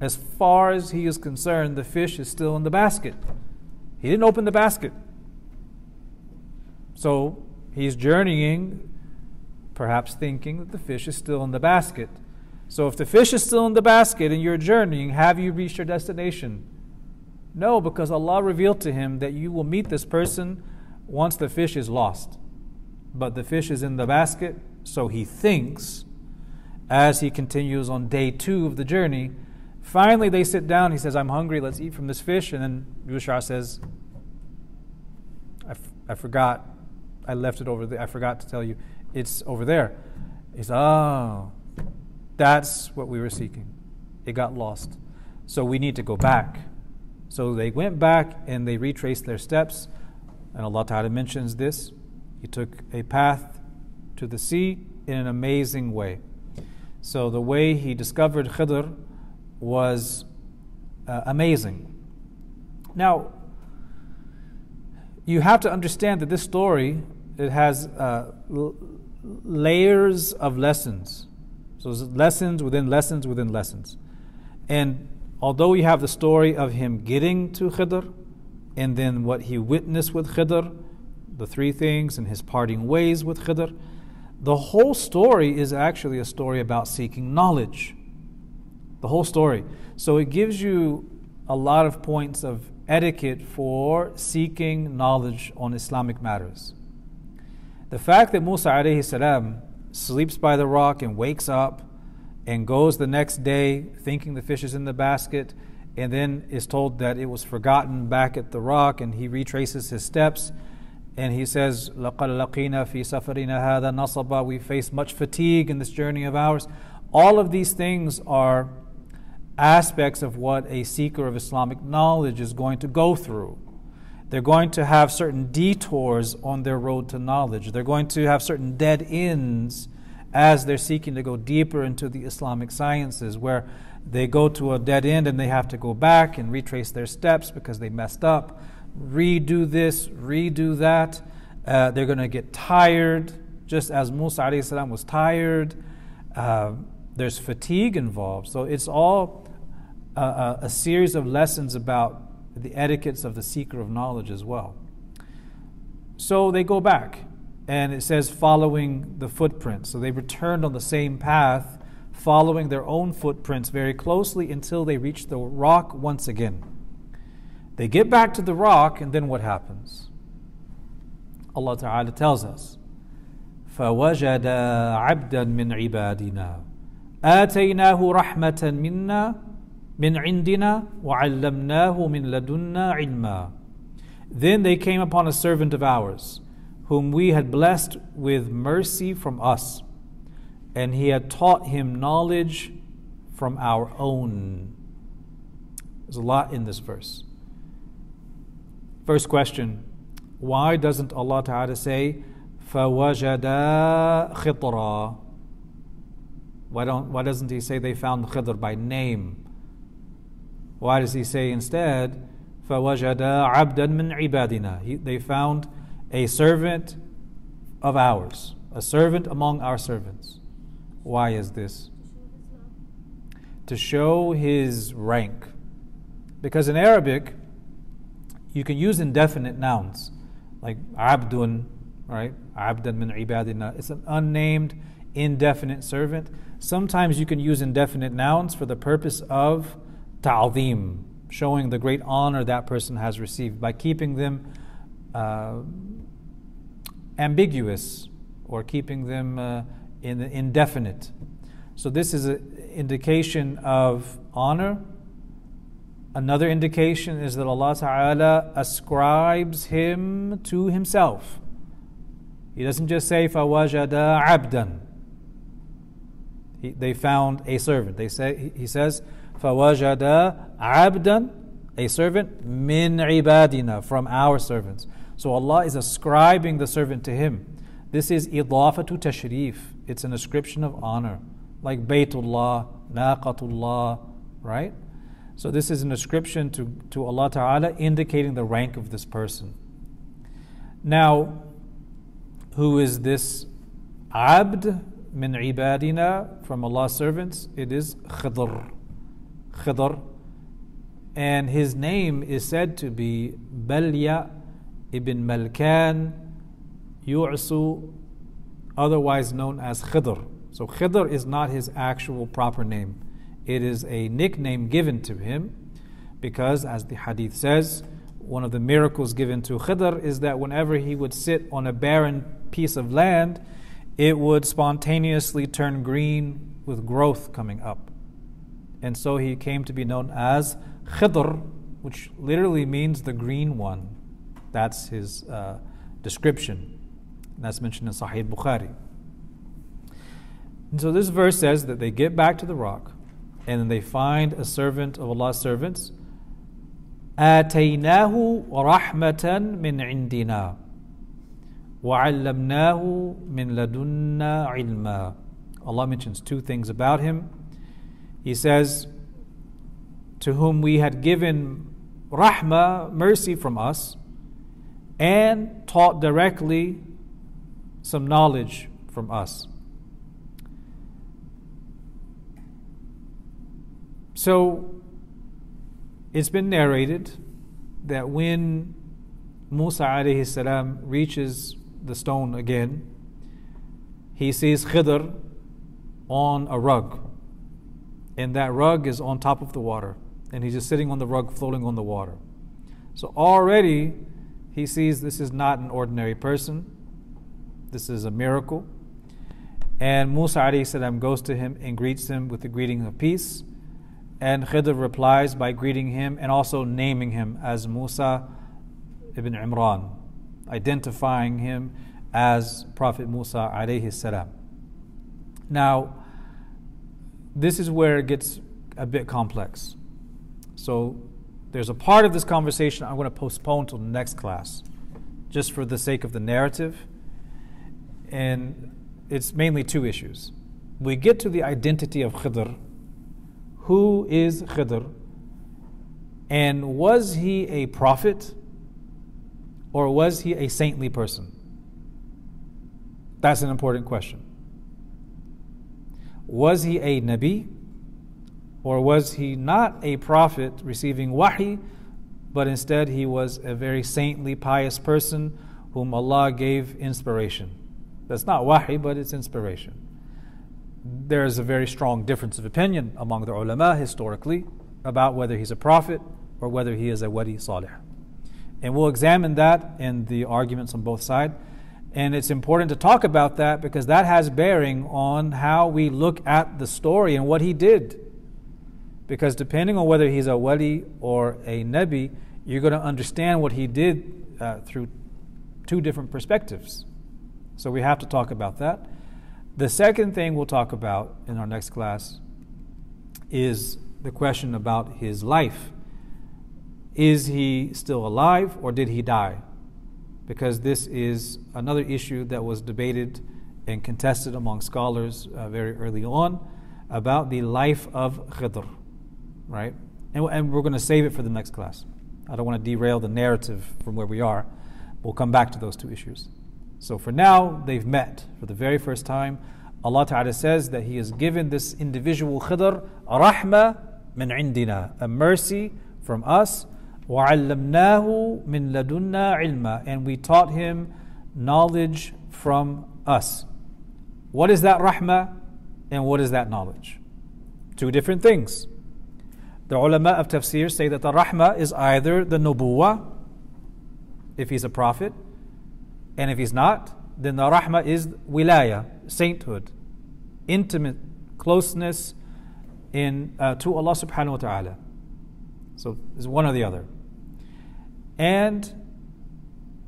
As far as he is concerned, the fish is still in the basket. He didn't open the basket. So he's journeying, perhaps thinking that the fish is still in the basket. So if the fish is still in the basket and you're journeying, have you reached your destination? No, because Allah revealed to him that you will meet this person once the fish is lost. But the fish is in the basket, so he thinks as he continues on day two of the journey. Finally, they sit down. He says, I'm hungry, let's eat from this fish. And then Yusha says, I, forgot. I left it over there. I forgot to tell you. It's over there. He says, Oh, that's what we were seeking. It got lost. So we need to go back. So they went back and they retraced their steps. And Allah Ta'ala mentions this. He took a path to the sea in an amazing way. So the way he discovered Khidr was uh, amazing. Now, you have to understand that this story it has uh, l- layers of lessons. So lessons within lessons within lessons. And although we have the story of him getting to Khidr, and then what he witnessed with Khidr, the three things, and his parting ways with Khidr, the whole story is actually a story about seeking knowledge. The whole story. So it gives you a lot of points of etiquette for seeking knowledge on Islamic matters. The fact that Musa alayhi salam sleeps by the rock and wakes up and goes the next day thinking the fish is in the basket and then is told that it was forgotten back at the rock and he retraces his steps and he says لَقَدْ لَقِينَا فِي سَفَرِنَا هَذَا نَصَبًا We face much fatigue in this journey of ours. All of these things are aspects of what a seeker of Islamic knowledge is going to go through. They're going to have certain detours on their road to knowledge. They're going to have certain dead ends as they're seeking to go deeper into the Islamic sciences, where they go to a dead end and they have to go back and retrace their steps because they messed up, redo this, redo that. Uh, they're going to get tired, just as Musa salam was tired. Uh, there's fatigue involved. So it's all a, a, a series of lessons about the etiquettes of the seeker of knowledge as well. So they go back, and it says following the footprints. So they returned on the same path, following their own footprints very closely until they reach the rock once again. They get back to the rock, and then what happens? Allah Ta'ala tells us فوجد عبدا من عبادنا آتيناه رحمة منا من عندنا وعلمناه من لدنا علما Then they came upon a servant of ours, whom we had blessed with mercy from us, and he had taught him knowledge from our own. There's a lot in this verse. First question Why doesn't Allah Ta'ala say, فَوَجَدَا خِطْرًا why, don't, why doesn't he say they found Khidr by name? Why does he say instead, فَوَجَدَ عَبْدًا مِنْ عِبَادِنَا he, They found a servant of ours, a servant among our servants. Why is this? To show his rank. Because in Arabic, you can use indefinite nouns, like abdun, right? Abdan min ibadina. It's an unnamed, indefinite servant. Sometimes you can use indefinite nouns for the purpose of ta'zim, showing the great honor that person has received by keeping them uh, ambiguous or keeping them uh, in the indefinite. So this is an indication of honor. Another indication is that Allah Ta'ala ascribes him to himself. He doesn't just say فَوَجَدَ عَبْدًا He, they found a servant. They say, he- he says, فَوَجَدَ عَبْدًا A servant, min ibadina, from our servants. So Allah is ascribing the servant to him. This is idafatu tashrif. It's an ascription of honor. Like Baytullah, Naqatullah, right? So this is an ascription to, to Allah Ta'ala indicating the rank of this person. Now, who is this abd min ibadina from Allah's servants? It is Khidr. Khidr. And his name is said to be Balya ibn Malkan Yu'su, otherwise known as Khidr. So Khidr is not his actual proper name. It is a nickname given to him because, as the hadith says, one of the miracles given to Khidr is that whenever he would sit on a barren piece of land, it would spontaneously turn green with growth coming up. And so he came to be known as Khidr, which literally means the green one. That's his uh, description. That's mentioned in Sahih Bukhari. And so this verse says that they get back to the rock and then they find a servant of Allah's servants. آتيناه رحمة من عندنا وعلمناه من لدنا علما Allah mentions two things about him. He says, To whom we had given rahmah, mercy from us, and taught directly some knowledge from us. So it's been narrated that when Musa alayhi salam reaches the stone again, he sees Khidr on a rug. And that rug is on top of the water. And he's just sitting on the rug, floating on the water. So already he sees this is not an ordinary person. This is a miracle. And Musa alayhi salam goes to him and greets him with the greeting of peace. And Khidr replies by greeting him and also naming him as Musa ibn Imran, identifying him as Prophet Musa alayhi salam. Now, this is where it gets a bit complex. So, there's a part of this conversation I'm going to postpone till the next class, just for the sake of the narrative. And it's mainly two issues. We get to the identity of Khidr. Who is Khidr? And was he a prophet or was he a saintly person? That's an important question. Was he a Nabi? Or was he not a prophet receiving wahi, but instead he was a very saintly, pious person whom Allah gave inspiration? That's not wahi, but it's inspiration. There is a very strong difference of opinion among the ulama historically about whether he's a prophet or whether he is a wali salih. And we'll examine that in the arguments on both sides. And it's important to talk about that because that has bearing on how we look at the story and what he did. Because depending on whether he's a wali or a nabi, you're going to understand what he did uh, through two different perspectives. So we have to talk about that. The second thing we'll talk about in our next class is the question about his life. Is he still alive or did he die? Because this is another issue that was debated and contested among scholars uh, very early on about the life of Khidr, right? And, and we're going to save it for the next class. I don't want to derail the narrative from where we are. We'll come back to those two issues. So for now, they've met for the very first time. Allah Ta'ala says that He has given this individual Khidr a rahmah min indina, a mercy from us. وَعَلَّمْنَاهُ مِن لَدُنَّا عِلْمًا And we taught him knowledge from us. What is that rahmah and what is that knowledge? Two different things. The ulama of tafsir say that the rahmah is either the nubuwah, if he's a prophet, and if he's not, then the rahmah is wilaya, sainthood, intimate closeness in uh, to Allah subhanahu wa ta'ala. So it's one or the other. And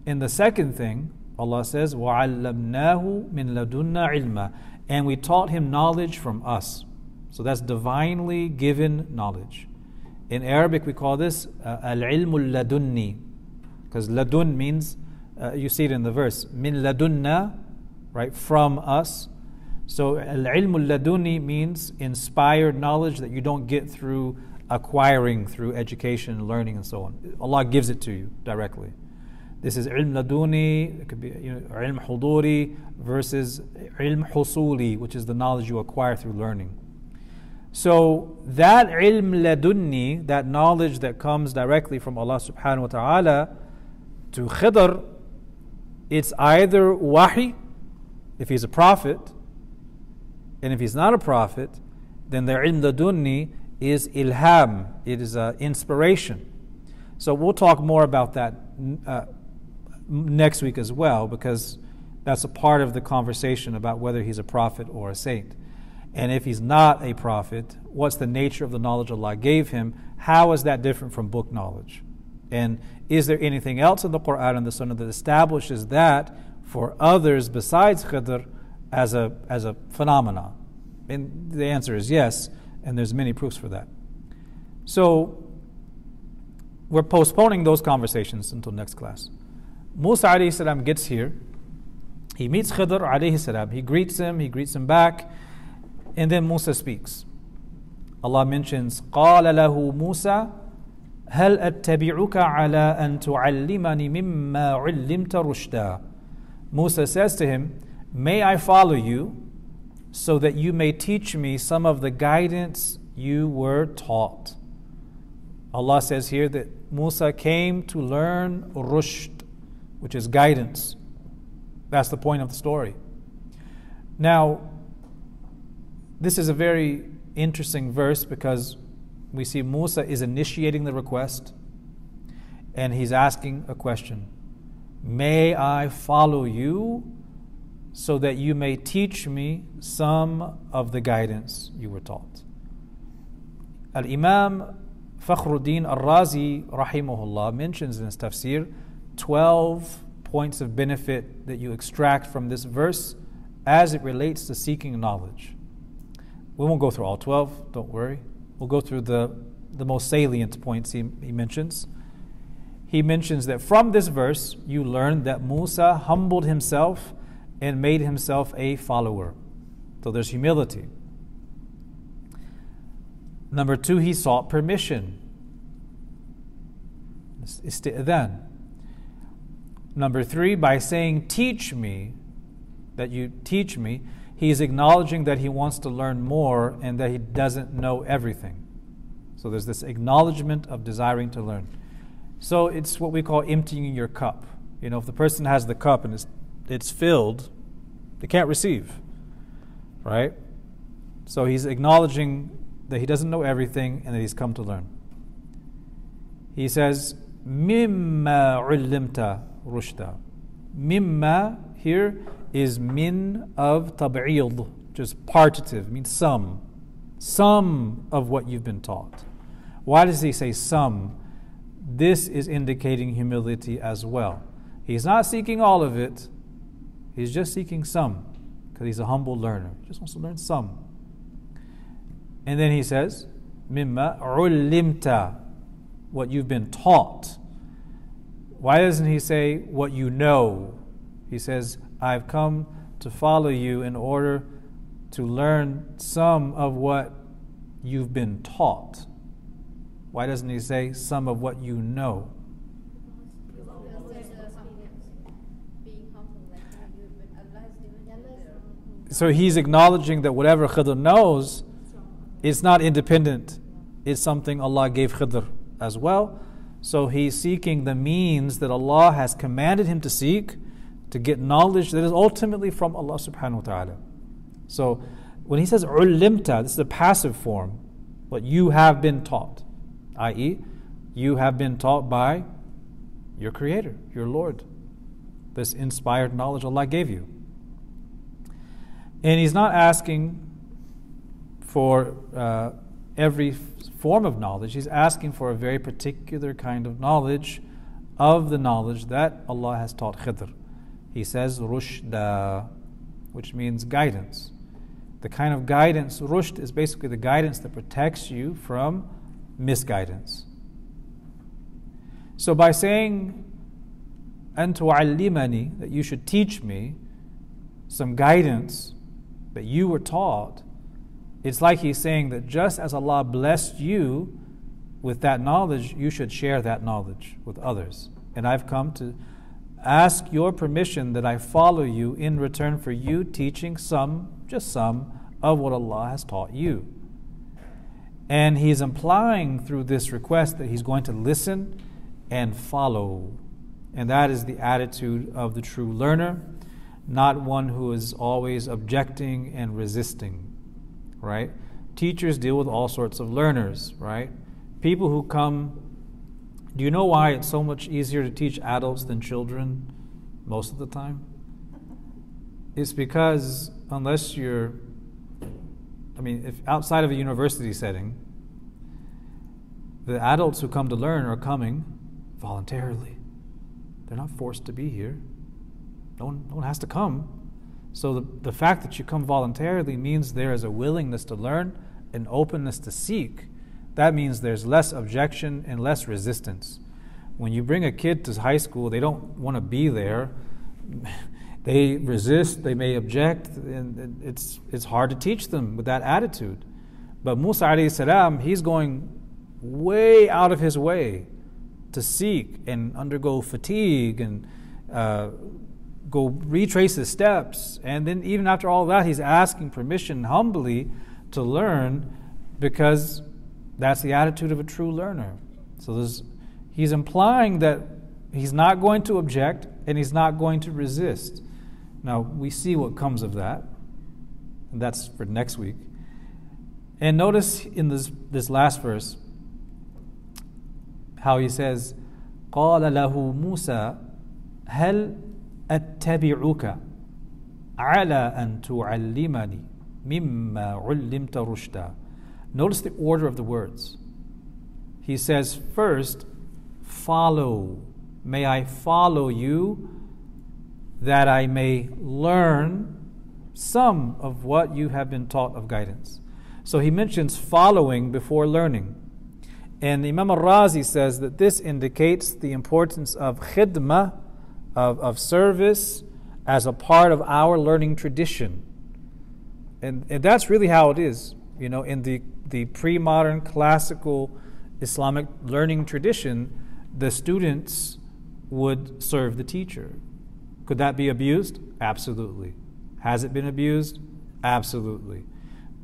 in the second thing, Allah says, وَعَلَّمْنَاهُ مِن لَدُنَّا عِلْمًا and we taught him knowledge from us. So that's divinely given knowledge. In Arabic, we call this uh, al-ilmul ladunni, because ladun means, uh, you see it in the verse, min ladunna, right, from us. So al-ilmul ladunni means inspired knowledge that you don't get through acquiring through education, learning, and so on. Allah gives it to you directly. This is ilm laduni, it could be you know, ilm huduri versus ilm husuli, which is the knowledge you acquire through learning. So that ilm ladunni, that knowledge that comes directly from Allah subhanahu wa ta'ala to Khidr, it's either wahi, if he's a prophet, and if he's not a prophet, then the ilm is ilham, it is an inspiration. So we'll talk more about that uh, next week as well, because that's a part of the conversation about whether he's a prophet or a saint. And if he's not a prophet, what's the nature of the knowledge Allah gave him? How is that different from book knowledge? And is there anything else in the Quran and the Sunnah that establishes that for others besides Khidr as a, as a phenomenon? And the answer is yes, and there's many proofs for that. So we're postponing those conversations until next class. Musa alayhi salam gets here. He meets Khidr alayhi salam. He greets him, he greets him back, and then Musa speaks. Allah mentions, قال له موسى هل أتبعك على أن تعلمني مما علمت رشدا Musa says to him, May I follow you so that you may teach me some of the guidance you were taught. Allah says here that Musa came to learn rushd, which is guidance. That's the point of the story. Now, this is a very interesting verse because we see Musa is initiating the request and he's asking a question May I follow you so that you may teach me some of the guidance you were taught? Al Imam Fakhruddin Al Razi, rahimahullah, mentions in his tafsir 12 points of benefit that you extract from this verse as it relates to seeking knowledge. We won't go through all 12, don't worry. We'll go through the, the most salient points he, he mentions. He mentions that from this verse, you learn that Musa humbled himself and made himself a follower. So there's humility. Number two, he sought permission. Isti'adhan. Number three, by saying, Teach me, that you teach me, he is acknowledging that he wants to learn more and that he doesn't know everything. So there's this acknowledgement of desiring to learn. So it's what we call emptying your cup. You know, if the person has the cup and it's, it's filled, they can't receive, right? So he's acknowledging that he doesn't know everything and that he's come to learn. He says, Mimma ullimta rushda. Mimma here is min of tab'id, just partitive, means some. Some of what you've been taught. Why does he say some? This is indicating humility as well. He's not seeking all of it, he's just seeking some because he's a humble learner. He just wants to learn some. And then he says, Mimma ulimta, what you've been taught. Why doesn't he say what you know? He says, I've come to follow you in order to learn some of what you've been taught. Why doesn't he say some of what you know? So he's acknowledging that whatever Khidr knows is not independent, it's something Allah gave Khidr as well. So he's seeking the means that Allah has commanded him to seek to get knowledge that is ultimately from Allah subhanahu wa ta'ala. So when he says ulimta, this is a passive form, but you have been taught, i.e., you have been taught by your Creator, your Lord. This inspired knowledge Allah gave you. And He's not asking for uh, every form of knowledge, He's asking for a very particular kind of knowledge of the knowledge that Allah has taught Khidr he says rushda, which means guidance. The kind of guidance, rushd is basically the guidance that protects you from misguidance. So by saying antu'allimani, that you should teach me some guidance that you were taught, it's like he's saying that just as Allah blessed you with that knowledge, you should share that knowledge with others. And I've come to ask your permission that I follow you in return for you teaching some, just some, of what Allah has taught you. And he's implying through this request that he's going to listen and follow. And that is the attitude of the true learner, not one who is always objecting and resisting, right? Teachers deal with all sorts of learners, right? People who come. Do you know why it's so much easier to teach adults than children most of the time? It's because unless you're, I mean, if outside of a university setting, the adults who come to learn are coming voluntarily. They're not forced to be here. No one, no one has to come. So the, the fact that you come voluntarily means there is a willingness to learn, an openness to seek. That means there's less objection and less resistance. When you bring a kid to high school, they don't want to be there. They resist, they may object, and it's, it's hard to teach them with that attitude. But Musa alayhi salam, he's going way out of his way to seek and undergo fatigue and uh, go retrace his steps. And then, even after all that, he's asking permission humbly to learn because that's the attitude of a true learner. So he's implying that he's not going to object and he's not going to resist. Now, we see what comes of that, and that's for next week. And notice in this, this last verse, how he says, قال له موسى هل أتبعك على أن تعلمني مما علمت رشدا Notice the order of the words. He says, first, follow. May I follow you that I may learn some of what you have been taught of guidance. So he mentions following before learning. And Imam al Razi says that this indicates the importance of khidmah, of, of service, as a part of our learning tradition. And, and that's really how it is. You know, in the, the pre modern classical Islamic learning tradition, the students would serve the teacher. Could that be abused? Absolutely. Has it been abused? Absolutely.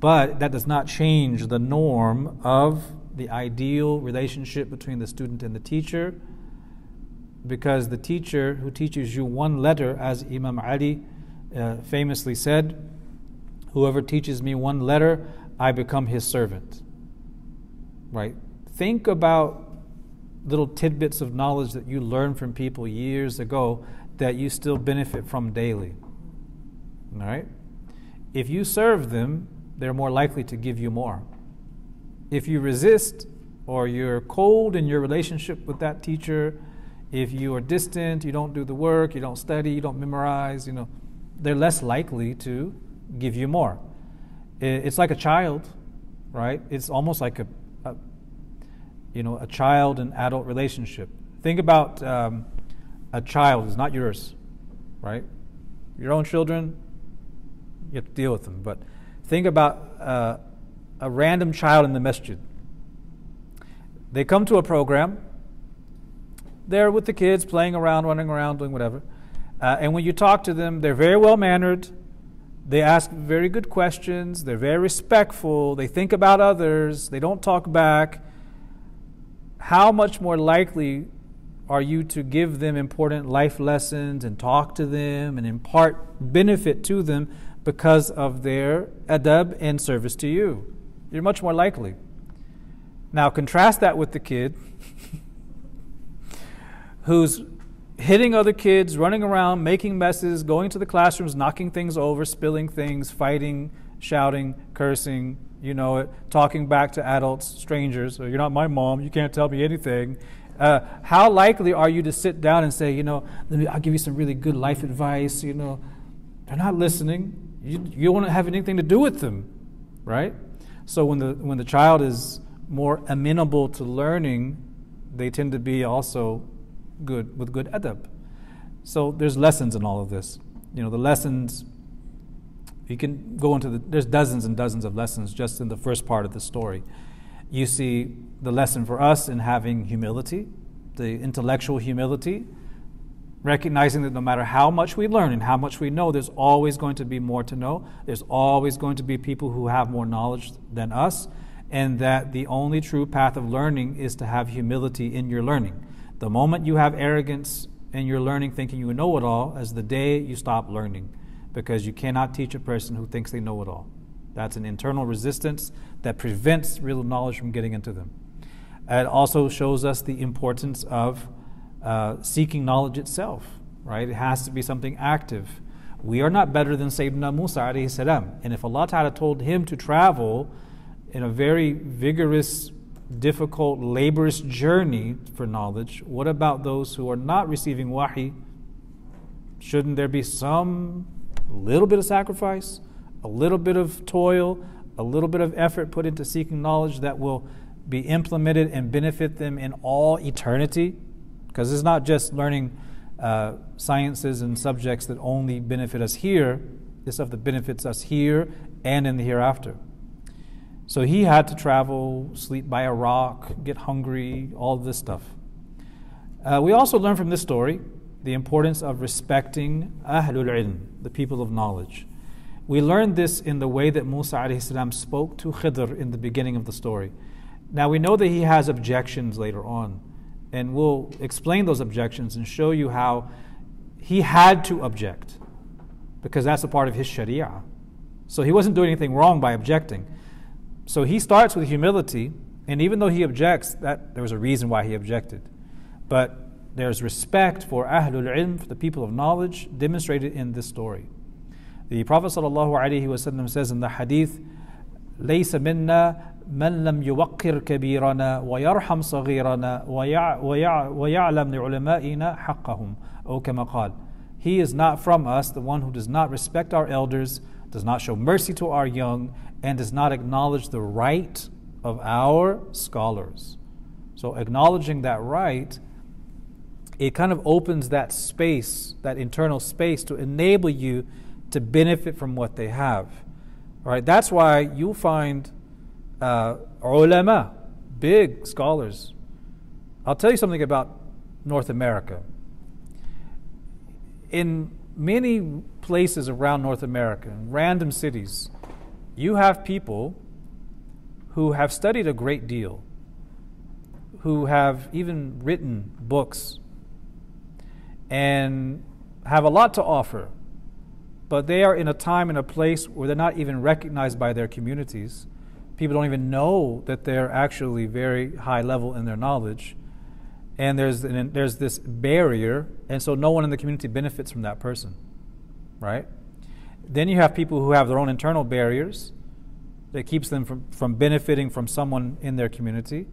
But that does not change the norm of the ideal relationship between the student and the teacher because the teacher who teaches you one letter, as Imam Ali uh, famously said, whoever teaches me one letter, I become his servant. Right? Think about little tidbits of knowledge that you learned from people years ago that you still benefit from daily. All right? If you serve them, they're more likely to give you more. If you resist or you're cold in your relationship with that teacher, if you are distant, you don't do the work, you don't study, you don't memorize, you know, they're less likely to give you more. It's like a child, right? It's almost like a, a you know, a child and adult relationship. Think about um, a child who's not yours, right? Your own children, you have to deal with them. But think about uh, a random child in the masjid. They come to a program, they're with the kids, playing around, running around, doing whatever. Uh, and when you talk to them, they're very well mannered. They ask very good questions. They're very respectful. They think about others. They don't talk back. How much more likely are you to give them important life lessons and talk to them and impart benefit to them because of their adab and service to you? You're much more likely. Now, contrast that with the kid who's hitting other kids, running around, making messes, going to the classrooms, knocking things over, spilling things, fighting, shouting, cursing, you know it, talking back to adults, strangers. You're not my mom, you can't tell me anything. Uh, how likely are you to sit down and say, you know, me, I'll give you some really good life advice? You know, they're not listening. you, you won't have anything to do with them, right? So when the when the child is more amenable to learning, they tend to be also good with good adab. So there's lessons in all of this. You know, the lessons you can go into the there's dozens and dozens of lessons just in the first part of the story. You see the lesson for us in having humility, the intellectual humility, recognizing that no matter how much we learn and how much we know, there's always going to be more to know. There's always going to be people who have more knowledge than us, and that the only true path of learning is to have humility in your learning. The moment you have arrogance and you're learning, thinking you know it all, as the day you stop learning, because you cannot teach a person who thinks they know it all. That's an internal resistance that prevents real knowledge from getting into them. It also shows us the importance of uh, seeking knowledge itself, right? It has to be something active. We are not better than Sayyidina Musa salam. And if Allah Ta'ala told him to travel in a very vigorous, difficult, laborious journey for knowledge, what about those who are not receiving wahi? Shouldn't there be some little bit of sacrifice, a little bit of toil, a little bit of effort put into seeking knowledge that will be implemented and benefit them in all eternity? Because it's not just learning uh, sciences and subjects that only benefit us here, it's stuff that benefits us here and in the hereafter. So he had to travel, sleep by a rock, get hungry, all this stuff. Uh, we also learn from this story the importance of respecting Ahlul Ilm, the people of knowledge. We learned this in the way that Musa salam spoke to Khidr in the beginning of the story. Now we know that he has objections later on and we'll explain those objections and show you how he had to object because that's a part of his sharia. So he wasn't doing anything wrong by objecting. So he starts with humility, and even though he objects, that there was a reason why he objected. But there's respect for Ahlul Ilm, for the people of knowledge, demonstrated in this story. The Prophet ﷺ says in the hadith, ليس منا من لم يوقر كبيرنا ويرحم صغيرنا ويعلم لعلمائنا حقهم أو كما قال He is not from us, the one who does not respect our elders, does not show mercy to our young, and does not acknowledge the right of our scholars. So, acknowledging that right, it kind of opens that space, that internal space, to enable you to benefit from what they have. All right, that's why you'll find uh, ulama, big scholars. I'll tell you something about North America. In many places around North America, in random cities, you have people who have studied a great deal, who have even written books, and have a lot to offer, but they are in a time and a place where they're not even recognized by their communities people don't even know that they're actually very high level in their knowledge. And there's, an, there's this barrier, and so no one in the community benefits from that person, right? Then you have people who have their own internal barriers that keeps them from, from benefiting from someone in their community.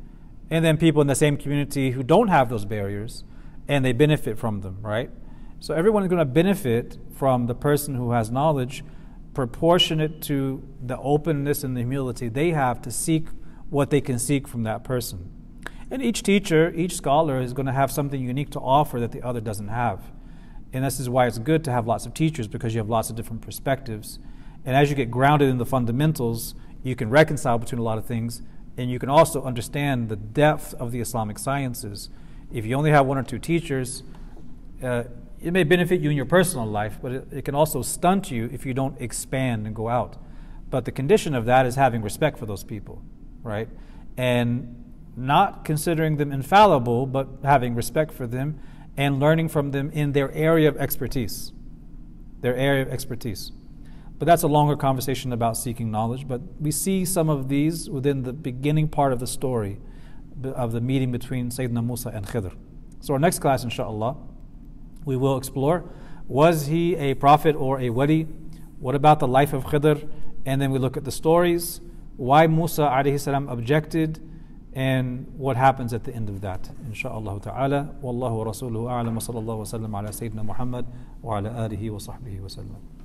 And then people in the same community who don't have those barriers and they benefit from them, right? So everyone is going to benefit from the person who has knowledge proportionate to the openness and the humility they have to seek what they can seek from that person. And each teacher, each scholar is going to have something unique to offer that the other doesn't have. And this is why it's good to have lots of teachers because you have lots of different perspectives. And as you get grounded in the fundamentals, you can reconcile between a lot of things and you can also understand the depth of the Islamic sciences. If you only have one or two teachers, uh, it may benefit you in your personal life, but it, it, can also stunt you if you don't expand and go out. But the condition of that is having respect for those people, right? And not considering them infallible, but having respect for them and learning from them in their area of expertise. Their area of expertise. But that's a longer conversation about seeking knowledge. But we see some of these within the beginning part of the story of the meeting between Sayyidina Musa and Khidr. So, our next class, inshallah we will explore. Was he a prophet or a wali? What about the life of Khidr? And then we look at the stories, why Musa alayhi salam objected, and what happens at the end of that. Insha'Allah ta'ala. Wallahu wa rasuluhu a'lam wa sallallahu wa sallam ala Sayyidina Muhammad wa ala alihi wa sahbihi wa sallam.